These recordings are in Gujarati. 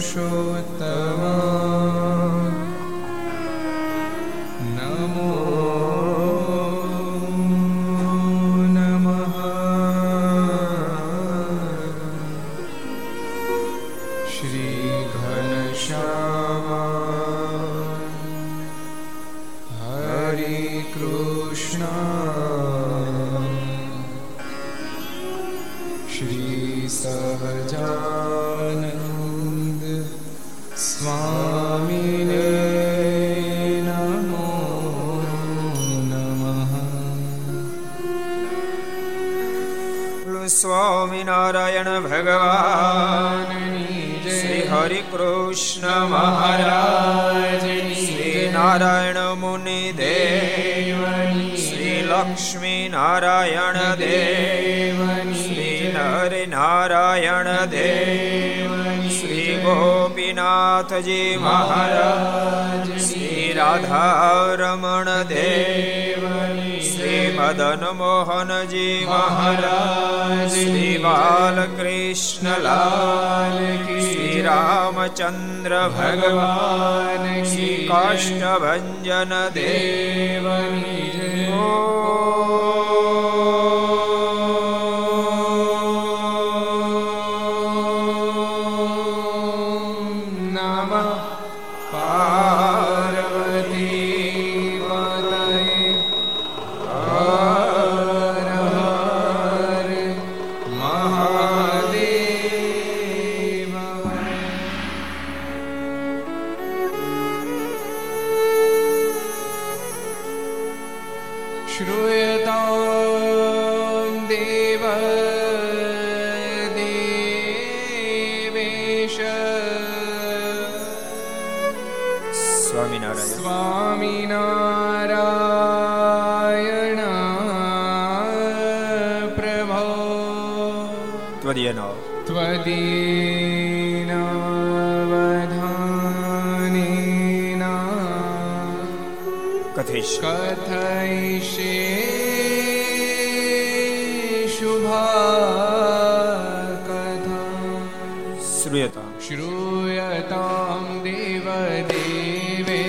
Show. चन्द्र भगवान् काष्ठभञ्जन देवनी श्रूयतां देवदेवे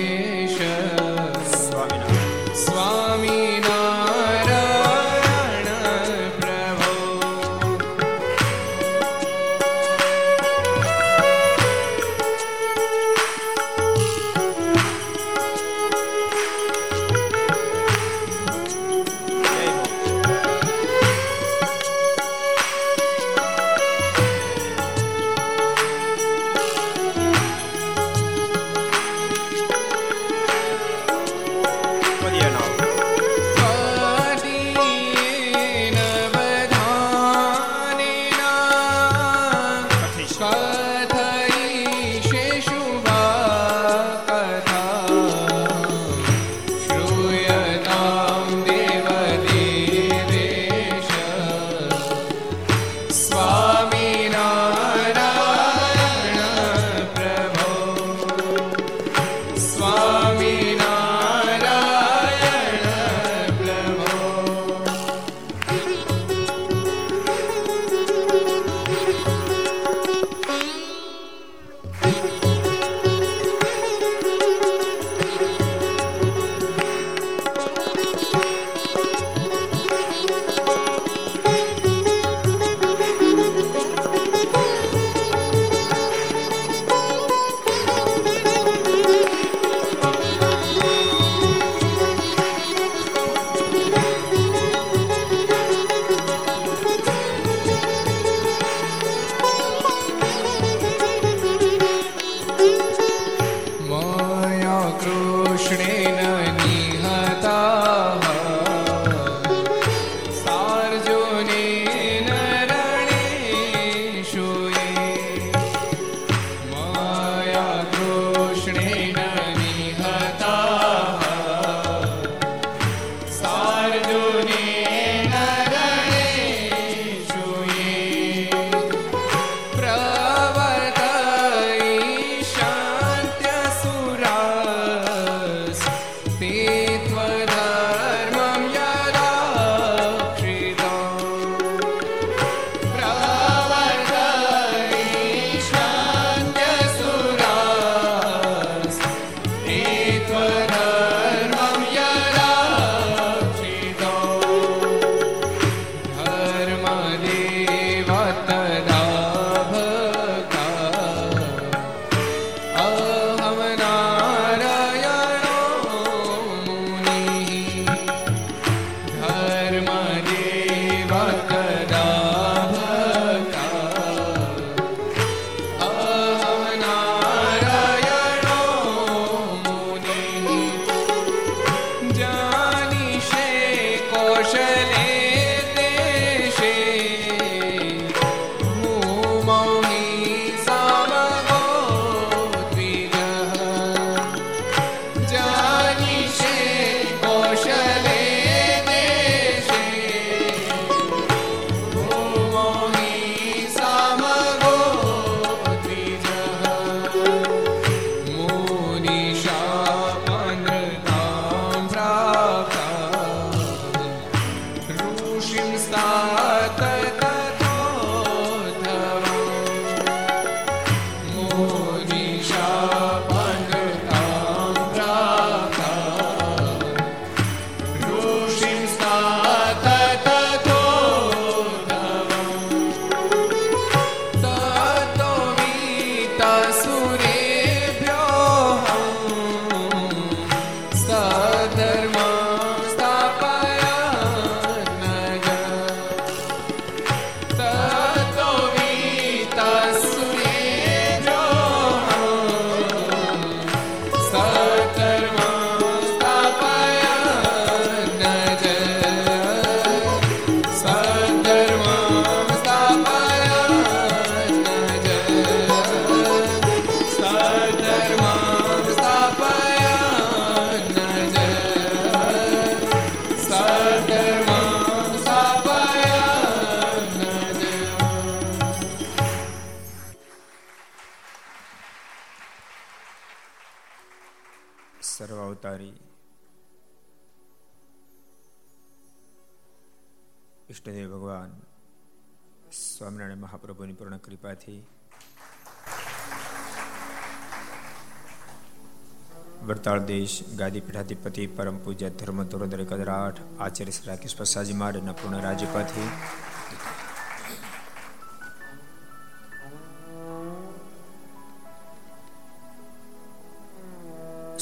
વરતાળ દેશ, ગાદી પીઠાધિપતિ, પરમ પૂજ્ય ધર્મ ધોરંદર કદરાઠ આચાર્ય શ્રી રાકેશ પ્રસાદજી મહારાજના પૂર્ણ રાજ્યપાથી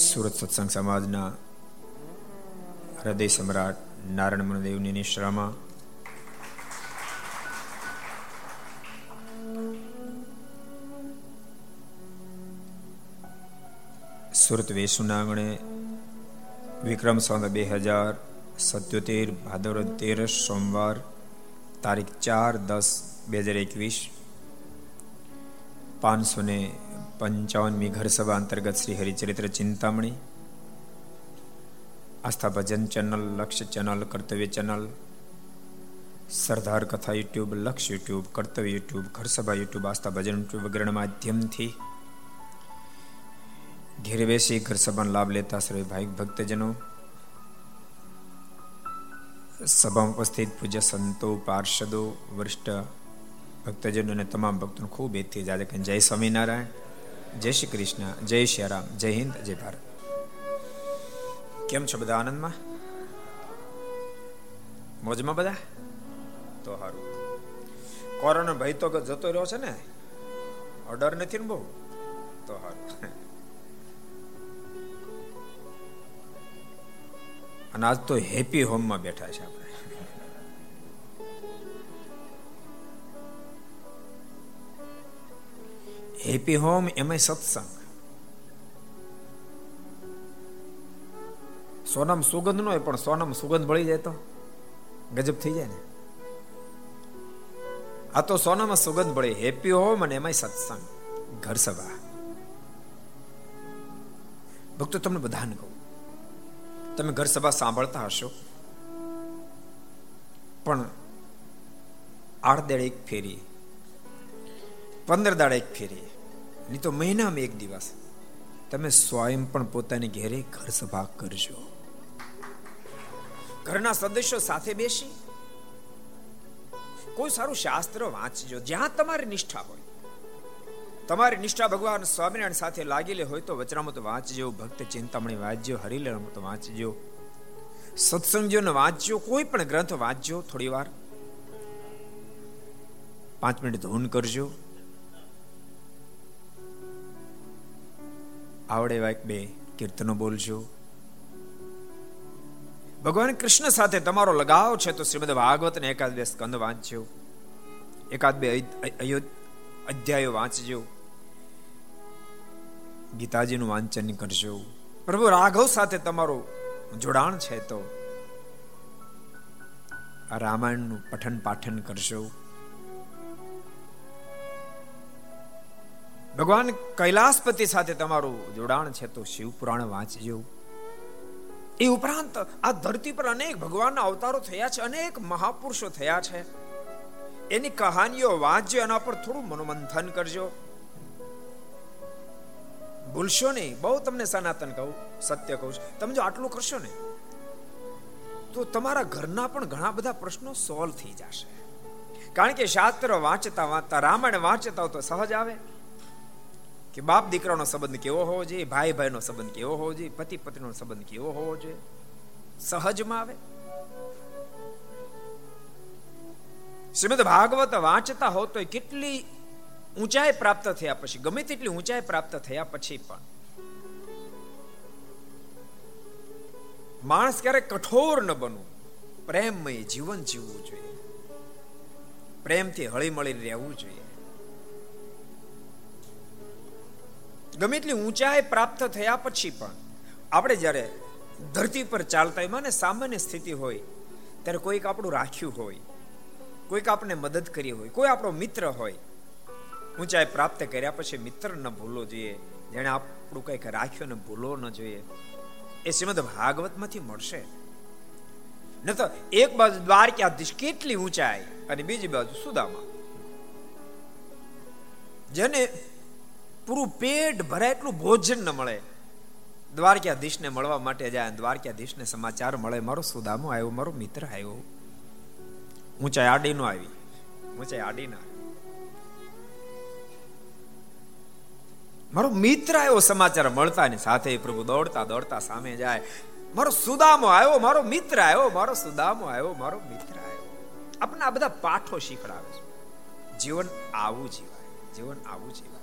સુરત સત્સંગ સમાજના હૃદય સમ્રાટ નારાયણ મનદેવની નિશ્રામાં સુરત વેસુનાંગણે વિક્રમ સંત બે હજાર સત્યોતેર ભાદર તેરસ સોમવાર, તારીખ ચાર દસ બે હજાર એકવીસ, પાંચસો ને પંચાવનમી ઘરસભા અંતર્ગત Shri Haricharitra Chintamani, Aastha Bhajan channel, Lakshya channel, Kartavya channel, Sardar Katha YouTube, Lakshya YouTube, Kartavya YouTube, Gharsabha YouTube, Aastha Bhajan YouTube વગેરેના માધ્યમથી ઘેરે બેસી ઘર સભાનો લાભ લેતા સર્વે ભાઈ ભક્તજનો સભામાં ઉપસ્થિત પૂજ્ય સંતો પાર્ષદો વરિષ્ઠ ભક્તજનો અને તમામ ભક્તોને ખૂબ એથી કે જય સ્વામિનારાયણ જય શ્રી કૃષ્ણ જય શ્રી રામ જય હિન્દ જય ભારત કેમ છો બધા આનંદમાં મોજમાં બધા તો સારું કોરોના ભય તો જતો રહ્યો છે ને ઓર્ડર નથી ને બહુ તો સારું અને આજ તો હેપી હોમમાં બેઠા છે આપણે. હેપી હોમ એમાં સત્સંગ. સોનમ સુગંધ નો હોય, પણ સોનમ સુગંધ ભળી જાય તો? ગજબ થઈ જાય ને? આ તો સોનામાં સુગંધ ભળી હેપી હોમ અને એમાં સત્સંગ. ઘર સભા. ભક્તો, તમને બધાને કહું. તમે ઘર સભા સાંભળતા હશો. પણ આઠ દાડે એક ફેરી પંદર દાડે એક ફેરી નહીં તો મહિનામાં એક દિવસ. તમે સ્વયં પણ પોતાની ઘેરે ઘર સભા કરજો. ઘરના સદસ્યો સાથે બેસી. કોઈ સારું શાસ્ત્ર વાંચજો. જ્યાં તમારી નિષ્ઠા હોય. તમારી નિષ્ઠા ભગવાન સ્વામિનારાયણ સાથે લાગેલી હોય તો વચનામૃત વાંચજો, ભક્ત ચિંતામણી વાંચજો હરિલમૃત વાંચજો. સત્સંગીઓને વાંચજો, કોઈ પણ ગ્રંથ વાંચજો થોડી વાર. પાંચ મિનિટ ધૂન કરજો. આવડે વાક બે કીર્તનો બોલજો. ભગવાન કૃષ્ણ સાથે તમારો લગાવ છે તો શ્રીમદ ભાગવત ને એકાદ બે સ્કંદ વાંચજો. એકાદ બે અધ્યાયો વાંચજો. ગીતાજીનું વાંચન કરજો. પ્રભુ, રાઘવ સાથે તમારું જોડાણ છે તો આ રામાયણનું પઠન પાઠન કરશો ભગવાન કૈલાસપતિ સાથે તમારું જોડાણ છે તો શિવપુરાણ વાંચજો. એ ઉપરાંત આ ધરતી પર અનેક ભગવાનના અવતારો થયા છે, અનેક મહાપુરુષો થયા છે. એની કહાનીઓ વાંચજો, એના પર થોડું મનોમંથન કરજો. ભૂલશો નહીં. બહુ તમને સનાતન કહું, સત્ય કહું છું. તમે જો આટલું કરશો ને, તો તમારા ઘરના પણ ઘણા બધા પ્રશ્નો સોલ્વ થઈ જશે. કારણ કે શાસ્ત્ર વાંચતા વાંચતા, રામાયણ વાંચતા તો સહજ આવે. કે બાપ દીકરાનો સંબંધ કેવો હોવો જોઈએ, ભાઈ ભાઈનો સંબંધ કેવો હોવો જોઈએ, પતિ પત્નીનો સંબંધ કેવો હોવો જોઈએ, સહજમાં આવે. શ્રીમદ ભાગવત વાંચતા હો તો કેટલી ઊંચાઈ પ્રાપ્ત થયા પછી, ગમે તેટલી ઊંચાઈ પ્રાપ્ત થયા પછી પણ. માણસ ક્યારેક કઠોર ન બનવું. પ્રેમમય જીવન જીવવું જોઈએ. પ્રેમથી હળીમળી રહેવું જોઈએ. ગમે એટલી ઊંચાઈ પ્રાપ્ત થયા પછી પણ, આપણે જ્યારે ધરતી પર ચાલતા હોય ને સામાન્ય સ્થિતિ હોય, ત્યારે કોઈક આપણું રાખ્યું હોય, કોઈક આપણે મદદ કરી હોય, કોઈ આપણો મિત્ર હોય ઊંચાઈ પ્રાપ્ત કર્યા પછી મિત્ર ન ભૂલવો જોઈએ. જેણે આપણું કંઈક રાખ્યું ને ભૂલવો ન જોઈએ. એ શ્રીમદ ભાગવતમાંથી મળશે. ન તો એક બાજુ દ્વારકાધીશ કેટલી ઊંચાઈ અને બીજી બાજુ સુદામા. જેને પૂરું પેટ ભરાય એટલું ભોજન ન મળે. દ્વારકાધીશને મળવા માટે જાય દ્વારકાધીશને સમાચાર મળે. મારો સુદામો આવ્યો, મારો મિત્ર આવ્યો. ઊંચાઈ આડી નો આવી. ઊંચાઈ આડી ના મારો મિત્ર આવ્યો સમાચાર મળતા ને સાથે પ્રભુ દોડતા દોડતા સામે જાય. મારો સુદામો આવ્યો મારો મિત્ર આવ્યો મારો સુદામો આવ્યો મારો મિત્ર આવ્યો આપણને આ બધા પાઠો શીખડાવે છે. જીવન આવું જીવાય, જીવન આવું જીવાય.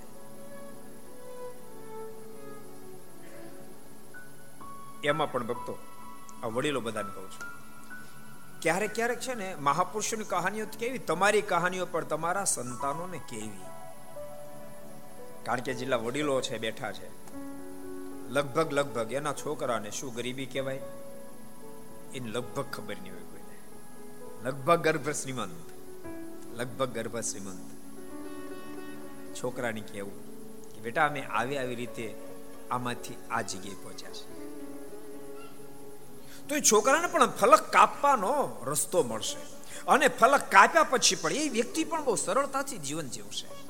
એમાં પણ ભક્તો, આ વડીલો બધાને કહું છું. ક્યારેક ક્યારેક છે ને, મહાપુરુષોની કહાનીઓ કેવી, તમારી કહાનીઓ પણ તમારા સંતાનોને કેવી. કારણ કે જેટલા વડીલો છે, બેઠા છે, લગભગ લગભગ એના છોકરાને શું ગરીબી કહેવાય? એને લગભગ ખબર નહીં હોય કોઈને. લગભગ ગર્ભ શ્રીમંત. લગભગ ગર્ભ શ્રીમંત. છોકરાને કહેવું કે બેટા, અમે આવી આવી રીતે આમાંથી આ જગ્યાએ પહોંચ્યા છે તો એ છોકરાને પણ ફલક કાપવાનો રસ્તો મળશે. અને ફલક કાપ્યા પછી પણ એ વ્યક્તિ પણ બહુ સરળતાથી જીવન જીવશે.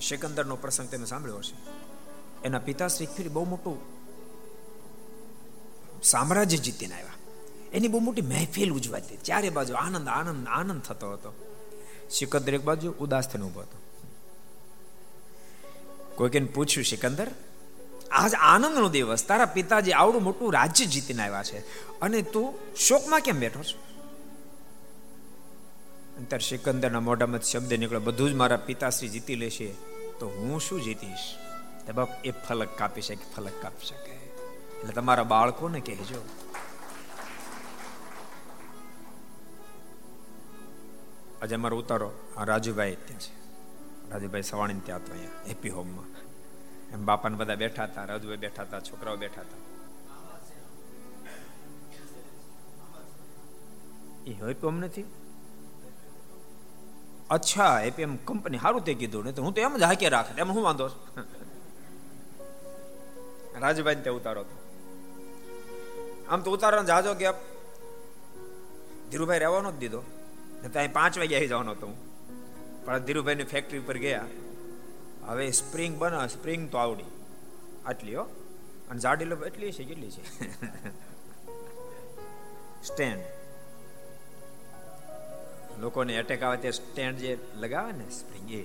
સિકંદરનો પ્રસંગ તમે સાંભળ્યો હશે. એના પિતાશ્રી ફરી બહુ મોટું સામ્રાજ્ય જીતીને આવ્યા. એની બહુ મોટી મહેફિલ ઉજવાતી. ચારે બાજુ આનંદ આનંદ આનંદ થતો હતો. સિકંદર એક બાજુ ઉદાસ થઈને ઊભો હતો કોઈકને પૂછ્યું, સિકંદર, આજ આનંદનો દિવસ. તારા પિતાજી આવડું મોટું રાજ્ય જીતીને આવ્યા છે. અને તું શોકમાં કેમ બેઠો છો? અંતર સિકંદરના મોઢામાં શબ્દ નીકળે બધું જ મારા પિતાશ્રી જીતી લેશે. તો હું શું જીતીશ? બાપ એ ફલક કાપી શકે, ફલક કાપી શકે. એટલે તમારા બાળકોને કહેજો. આજે અમારો ઉતારો. રાજુભાઈ ત્યાં છે. રાજુભાઈ સવાણી ત્યાં તો અહીંયા, હેપી હોમમાં. એમ બાપાને બધા બેઠા હતા, રાજુભાઈ બેઠા હતા, છોકરાઓ બેઠા હતા. એ હેપી હોમ નથી? અચ્છા એપીએમ કંપની સારું તે કીધું. ને તો હું તો એમ જ હાકે રાખ એમ હું વાંધો રાજભાઈ તે ઉતારો હતો. આમ તો ઉતારો જાજો કે ધીરુભાઈ રહેવાનો જ દીધો. ને ત્યાં પાંચ વાગે આવી જવાનો હતો હું. પણ ધીરુભાઈની ફેક્ટરી પર ગયા. હવે સ્પ્રિંગ બને સ્પ્રિંગ તો આવડી. આટલી, હો. અને જાડી લો એટલી છે, કેટલી છે? સ્ટેન્ડ લોકોને એટેક આવે તે સ્ટેન્ડ જે લગાવે ને સ્પ્રિંગ એ.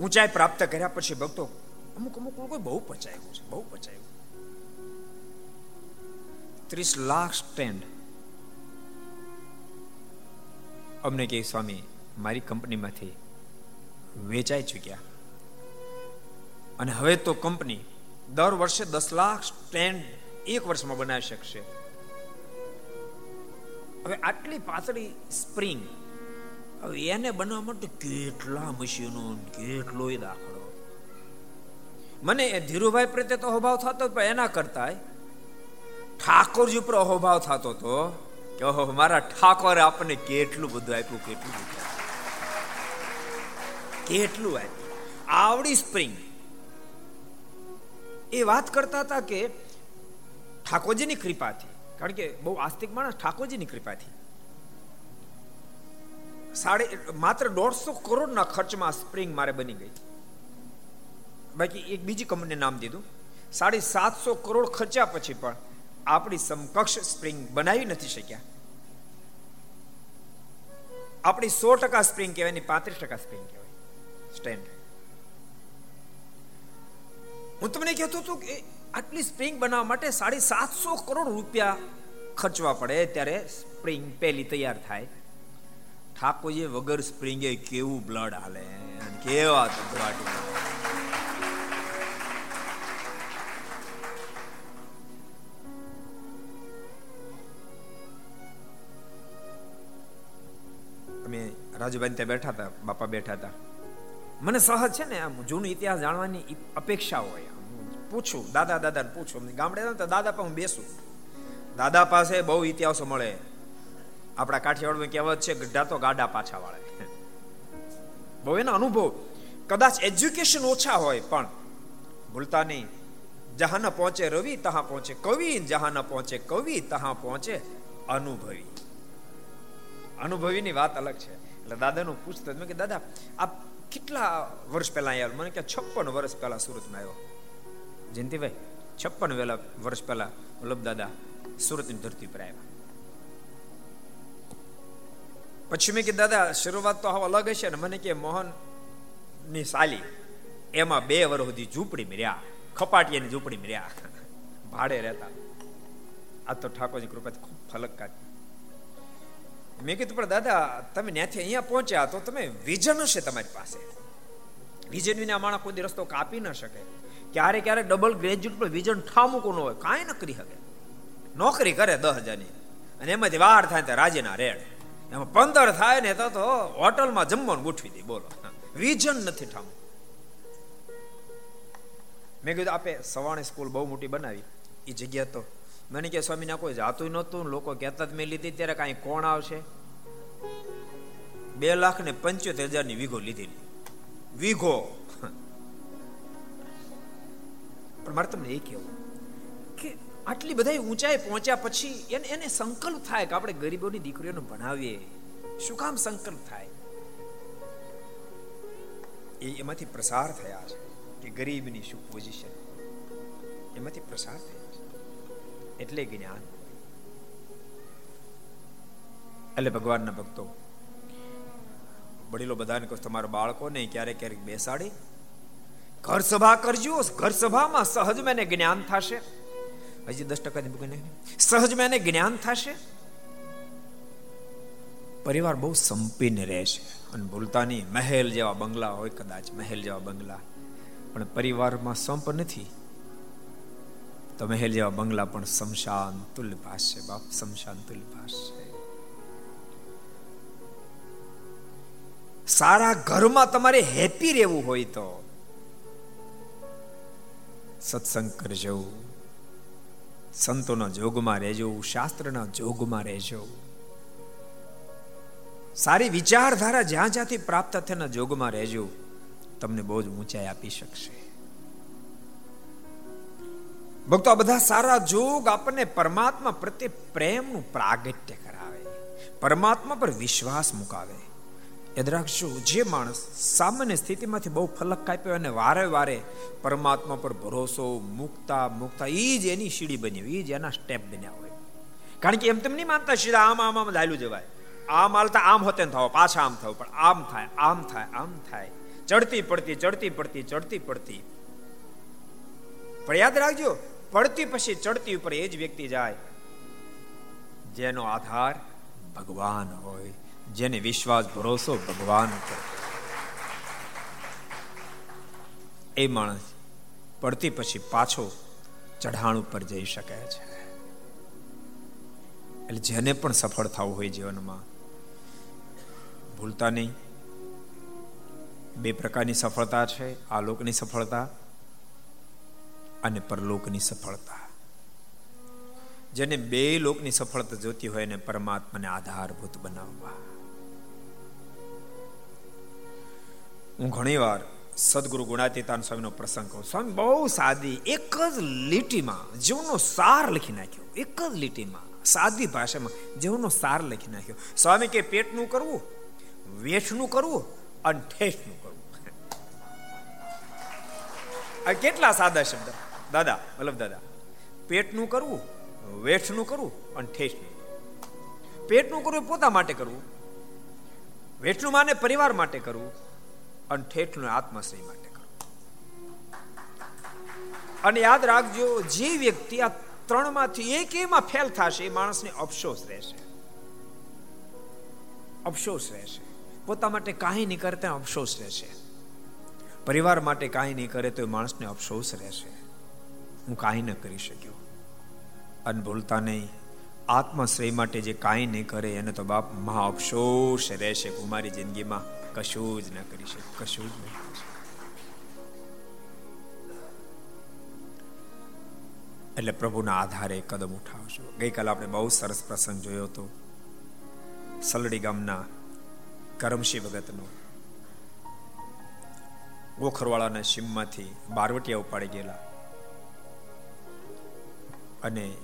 ઊંચાઈ પ્રાપ્ત કર્યા પછી ભક્તો અમુક અમુક લોકો બહુ પચાવ્યું છે, બહુ પચાવ્યું ત્રીસ લાખ સ્ટેન્ડ અમને કહે, સ્વામી, મારી કંપનીમાંથી વેચાઈ ચૂક્યા. અને હવે તો કંપની દર વર્ષે દસ લાખ સ્ટેન્ડ એક વર્ષમાં બનાવી શકશે. હવે આટલી પાતળી સ્પ્રિંગ હવે એને બનાવવા માટે કેટલા મશીનો કેટલો દાખલો. મને ધીરુભાઈ પ્રત્યે તો અહોભાવ થતો પણ એના કરતા ઠાકોરજી ઉપર અહોભાવ થતો હતો કે ઓહો, મારા ઠાકોરે આપણને કેટલું બધું આપ્યું, કેટલું બધું કેટલું આપ્યું. આવડી સ્પ્રિંગ એ વાત કરતા હતા કે ઠાકોરજીની કૃપાથી કારણ કે બહુ આસ્તિક માણસ ઠાકોરજીની કૃપાથી. સાડે માત્ર દોઢસો કરોડના ખર્ચમાં સ્પ્રિંગ મારે બની ગઈ. બાકી એક બીજી કંપનીને નામ દીધું. સાડી સાતસો કરોડ ખર્ચ્યા પછી પણ આપણી સમકક્ષ સ્પ્રિંગ બનાવી નથી શક્યા. આપણી સો ટકા સ્પ્રિંગ કહેવાય ને પાંત્રીસ ટકા સ્પ્રિંગ કહેવાય. સ્ટેન્ડ હું તમને કહેતો હતો કે આટલી સ્પ્રિંગ બનાવવા માટે સાડી સાતસો કરોડ રૂપિયા ખર્ચવા પડે ત્યારે સ્પ્રિંગ પહેલી તૈયાર થાય. ઠાકોરજી વગર સ્પ્રિંગે કેવું બ્લડ હાલે? કેવા તો અમે રાજુભાઈ ત્યાં બેઠા હતા, બાપા બેઠા હતા. મને સહજ છે ને આમ જૂનો ઇતિહાસ જાણવાની અપેક્ષા હોય પૂછું, દાદા દાદા પૂછું. ગામડે તો દાદા પાસે હું બેસું. દાદા પાસે બહુ ઇતિહાસો મળે. આપણા કાઠિયાવાડમાં કહેવત છે, ગઢા તો ગાડા પાછા વાળે. બહુ એના અનુભવ. કદાચ એજ્યુકેશન ઓછા હોય, પણ ભૂલતા નહીં. જહાં પહોંચે રવિ, તહા પહોંચે કવિ જહાં પહોંચે કવિ, તહા પહોંચે અનુભવી. અનુભવીની વાત અલગ છે. એટલે દાદાનું પૂછતો મેં કે, દાદા, આપ કેટલા વર્ષ પહેલા આવ્યા મને કે, છપ્પન વર્ષ પહેલા સુરતમાં આવ્યો. જયંતિભાઈ, છપ્પન વેલા વર્ષ પહેલા વલ્લભ દાદા સુરતની ધરતી પર આવ્યા. પછી મેં કે દાદા, શરૂઆત તો હવે અલગ હશે ને. મને કે મોહનની સાલી, એમાં બે વર્ષ સુધી ઝૂંપડી રહ્યા, ખપાટીયાની ઝૂંપડી રહ્યા. ભાડે રહેતા. આ તો ઠાકોરજી કૃપાથી ખૂબ ફલક કાઢી મેં કીધું, પણ દાદા, તમે ત્યાંથી અહીંયા પહોંચ્યા તો તમે વિઝન હશે તમારી પાસે. વિઝન વિના માણસ કોઈ રસ્તો કાપી ન શકે. ક્યારેક ક્યારેક ડબલ ગ્રેજ્યુએટ પણ વિઝન ઠામું કોનું હોય, કાંઈ ન કરી શકે. નોકરી કરે દસ હજારની. અને એમાંથી વાર થાય તો રાજ્યના રેડ. એમાં પંદર થાય ને તો તો હોટલમાં જમવાનું ગોઠવી દે, બોલો. વિઝન નથી ઠામું મેં કીધું, આપે સવાણી સ્કૂલ બહુ મોટી બનાવી. એ જગ્યા તો. મને કે સ્વામીના, કોઈ જાતું નહોતું. લોકો કહેતા મેં લીધી, ત્યારે કાંઈ કોણ આવશે? બે લાખ ને પંચોતેર હજારની વીઘો લીધેલી. વીઘો. પણ મારે તમને એ કહેવું કે આટલી બધા ઊંચાઈ પહોંચ્યા પછી એને એને સંકલ્પ થાય કે આપણે ગરીબોની દીકરીઓને ભણાવીએ. શું કામ સંકલ્પ થાય? એ એમાંથી પ્રસાર થયા છે કે ગરીબની શું પોઝિશન એમાંથી પ્રસાર થયા એટલે જ્ઞાન. એટલે ભગવાનના ભક્તો, વડીલો બધાને કહું, તમારા બાળકોને ક્યારેક ક્યારેક બેસાડી ઘર સભા કરજો, ઘર સભામાં સહજ મને જ્ઞાન થશે. હજી દસ ટકા સહજ મને જ્ઞાન થશે. પરિવાર બહુ સંપીને રહેશે. અને ભૂલતા નહીં મહેલ જેવા બંગલા હોય કદાચ, મહેલ જેવા બંગલા. પણ પરિવારમાં સંપ નથી. તો મહેલ જેવા બંગલા પણ શમશાન તુલ્ય છે બાપ, શમશાન તુલ્ય છે સારા ઘરમાં તમારે હેપી રહેવું હોય તો સત્સંગ કરજો. સંતોના જોગમાં રહેજો, શાસ્ત્રના જોગમાં રહેજો. સારી વિચારધારા જ્યાં જ્યાંથી પ્રાપ્ત થયાના જોગમાં રહેજો, તમને બહુ જ ઊંચાઈ આપી શકશે. ભક્તો, આ બધા સારા જોગ આપણને પરમાત્મા પ્રત્યે પ્રેમનું પ્રાગટ્ય કરાવે. પરમાત્મા પર વિશ્વાસ મુકાવે. યાદ રાખજો જે માણસ સામાન્ય સ્થિતિમાંથી બહુ ફલક કાપ્યો અને વારે વારે પરમાત્મા પર ભરોસો, મુકતા મુકતા એ જ એની સીડી બની એ જ એના સ્ટેપ બન્યા હોય. કારણ કે એમ તેમ નહીં માનતા સીધા આમ આમ આમ લાયલું જવાય. આમ હાલતા આમ હોતે થવો પાછા આમ થવું પણ આમ થાય આમ થાય આમ થાય. ચડતી પડતી ચડતી પડતી ચડતી પડતી. પણ યાદ રાખજો, પડતી પછી ચડતી ઉપર એ જ વ્યક્તિ જાય, જેનો આધાર ભગવાન હોય. જેને વિશ્વાસ, ભરોસો ભગવાન એ માણસ પડતી પછી પાછો ચઢાણ ઉપર જઈ શકે છે. એટલે જેને પણ સફળ થવું હોય જીવનમાં, ભૂલતા નહીં. બે પ્રકારની સફળતા છે આ લોકની સફળતા અને પરલોકની સફળતા. જેને બે લોકની સફળતા જોતી હોય એને પરમાત્માને આધારભૂત બનાવવા. હું ઘણીવાર સદગુરુ ગુણાતીતાન સ્વામીનો પ્રસંગ કહું સ્વામી બહુ સાદી, એક જ લીટીમાં જીવનો સાર લખી નાખ્યો. એક જ લીટીમાં, સાદી ભાષામાં જીવનો સાર લખી નાખ્યો. સ્વામી કે પેટનું કરવું, વેઠનું કરવું અને ઠેઠનું કરવું. આ કેટલા સાદા શબ્દ. દાદા મતલબ દાદા, પેટનું કરવું, વેઠનું કરવું અને ઠેઠનું. પેટનું કરવું પોતા માટે કરવું, વેઠનું માને પરિવાર માટે કરવું. અને ઠેઠનું આત્મશ્રી માટે કરો. અને યાદ રાખજો, જે વ્યક્તિ આ ત્રણમાંથી એક એમાં ફેલ થશે, એ માણસને અફસોસ રહેશે. અફસોસ રહેશે. પોતા માટે કાંઈ નહીં કરે ત્યાં અફસોસ રહેશે. પરિવાર માટે કાંઈ નહીં કરે તો એ માણસને અફસોસ રહેશે. હું કાંઈ ન કરી શક્યો. અને ભૂલતા નહીં. આત્મશ્રેય માટે જે કાંઈ નહીં કરે, એને તો બાપ મહા અફસોસ રહેશે મારી જિંદગીમાં કશું જ ન કરી શકે, કશું જ નહીં એટલે પ્રભુના આધારે કદમ ઉઠાવશો ગઈકાલે આપણે બહુ સરસ પ્રસંગ જોયો હતો. સલડી ગામના કરમશી ભગતનો ગોખરવાળાના સીમમાંથી બારવટિયા ઉપાડી ગયેલા. અને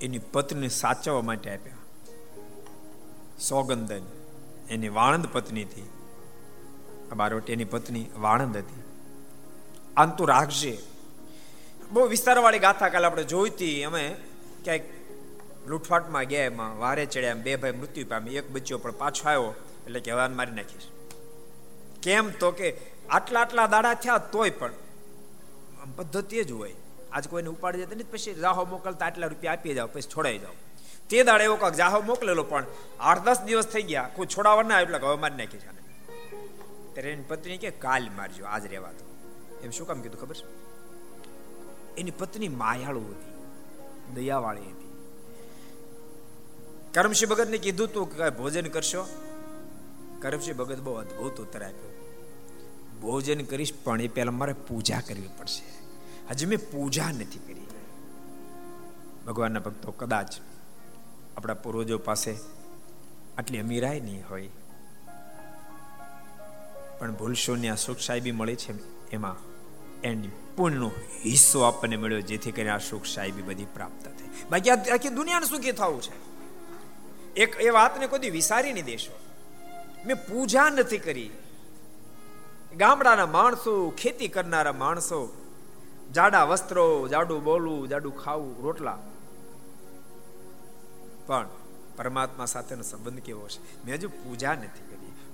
એની પત્ની સાચવવા માટે આપ્યા. સોગંદન, એની વાણંદ પત્નીથી બારોટ એની પત્ની વાણંદ હતી. આમ તું રાખજે. બહુ વિસ્તારવાળી ગાથા કાલે આપણે જોઈતી અમે ક્યાંક લૂંટફાટમાં ગયા એમાં, વારે ચડ્યા બે ભાઈ મૃત્યુ પામી એક બચ્યો પણ પાછો આવ્યો, એટલે કે હવાન મારી નાખીશ. કેમ તો કે આટલા આટલા દાડા થયા તોય પણ પદ્ધતિ જ હોય. આજ કોઈને ઉપાડી જતા નથી, પછી જાહો મોકલતા આટલા રૂપિયા આપી જાઓ, પછી છોડાઈ જાઓ. તે દાડે એવો કાંક જાહો મોકલેલો, પણ આઠ દસ દિવસ થઈ ગયા, કોઈ છોડાવવા ના એટલે હવે મારી નાખી છે ત્યારે એની પત્ની કે, કાલ મારજો, આજ રહેવા દો. એમ શું કામ કીધું ખબર? છે એની પત્ની માયાળુ હતી, દયાવાળી હતી. કરમશી ભગત ને કીધું તું કે ભોજન કરશો? કરમશી ભગત બહુ અદભુત ઉત્તર આપ્યો. ભોજન કરીશ, પણ એ પહેલા મારે પૂજા કરવી પડશે. હજી મેં પૂજા નથી કરી. ભગવાનના ભક્તો કદાચ આપણા પૂર્વજો પાસે આટલી અમીરાય નહીં હોય. પણ ભૂલશો ને આ સુખ સાહેબી મળે છે એમાં. એન્ડ પુણ્યનો હિસ્સો આપણને મળ્યો, જેથી કરીને આ સુખ સાહેબી બધી પ્રાપ્ત થઈ. બાકી આખી દુનિયાને સુખી થવું છે? એક એ વાતને કોઈ વિસારી નહીં દેશો. મેં પૂજા નથી કરી. ગામડાના માણસો, ખેતી કરનારા માણસો, જાડા વસ્ત્રો, જાડું બોલવું, જાડું ખાવું, રોટલા. પણ પરમાત્મા સાથેનો સંબંધ કેવો છે? મેં હજુ પૂજા નથી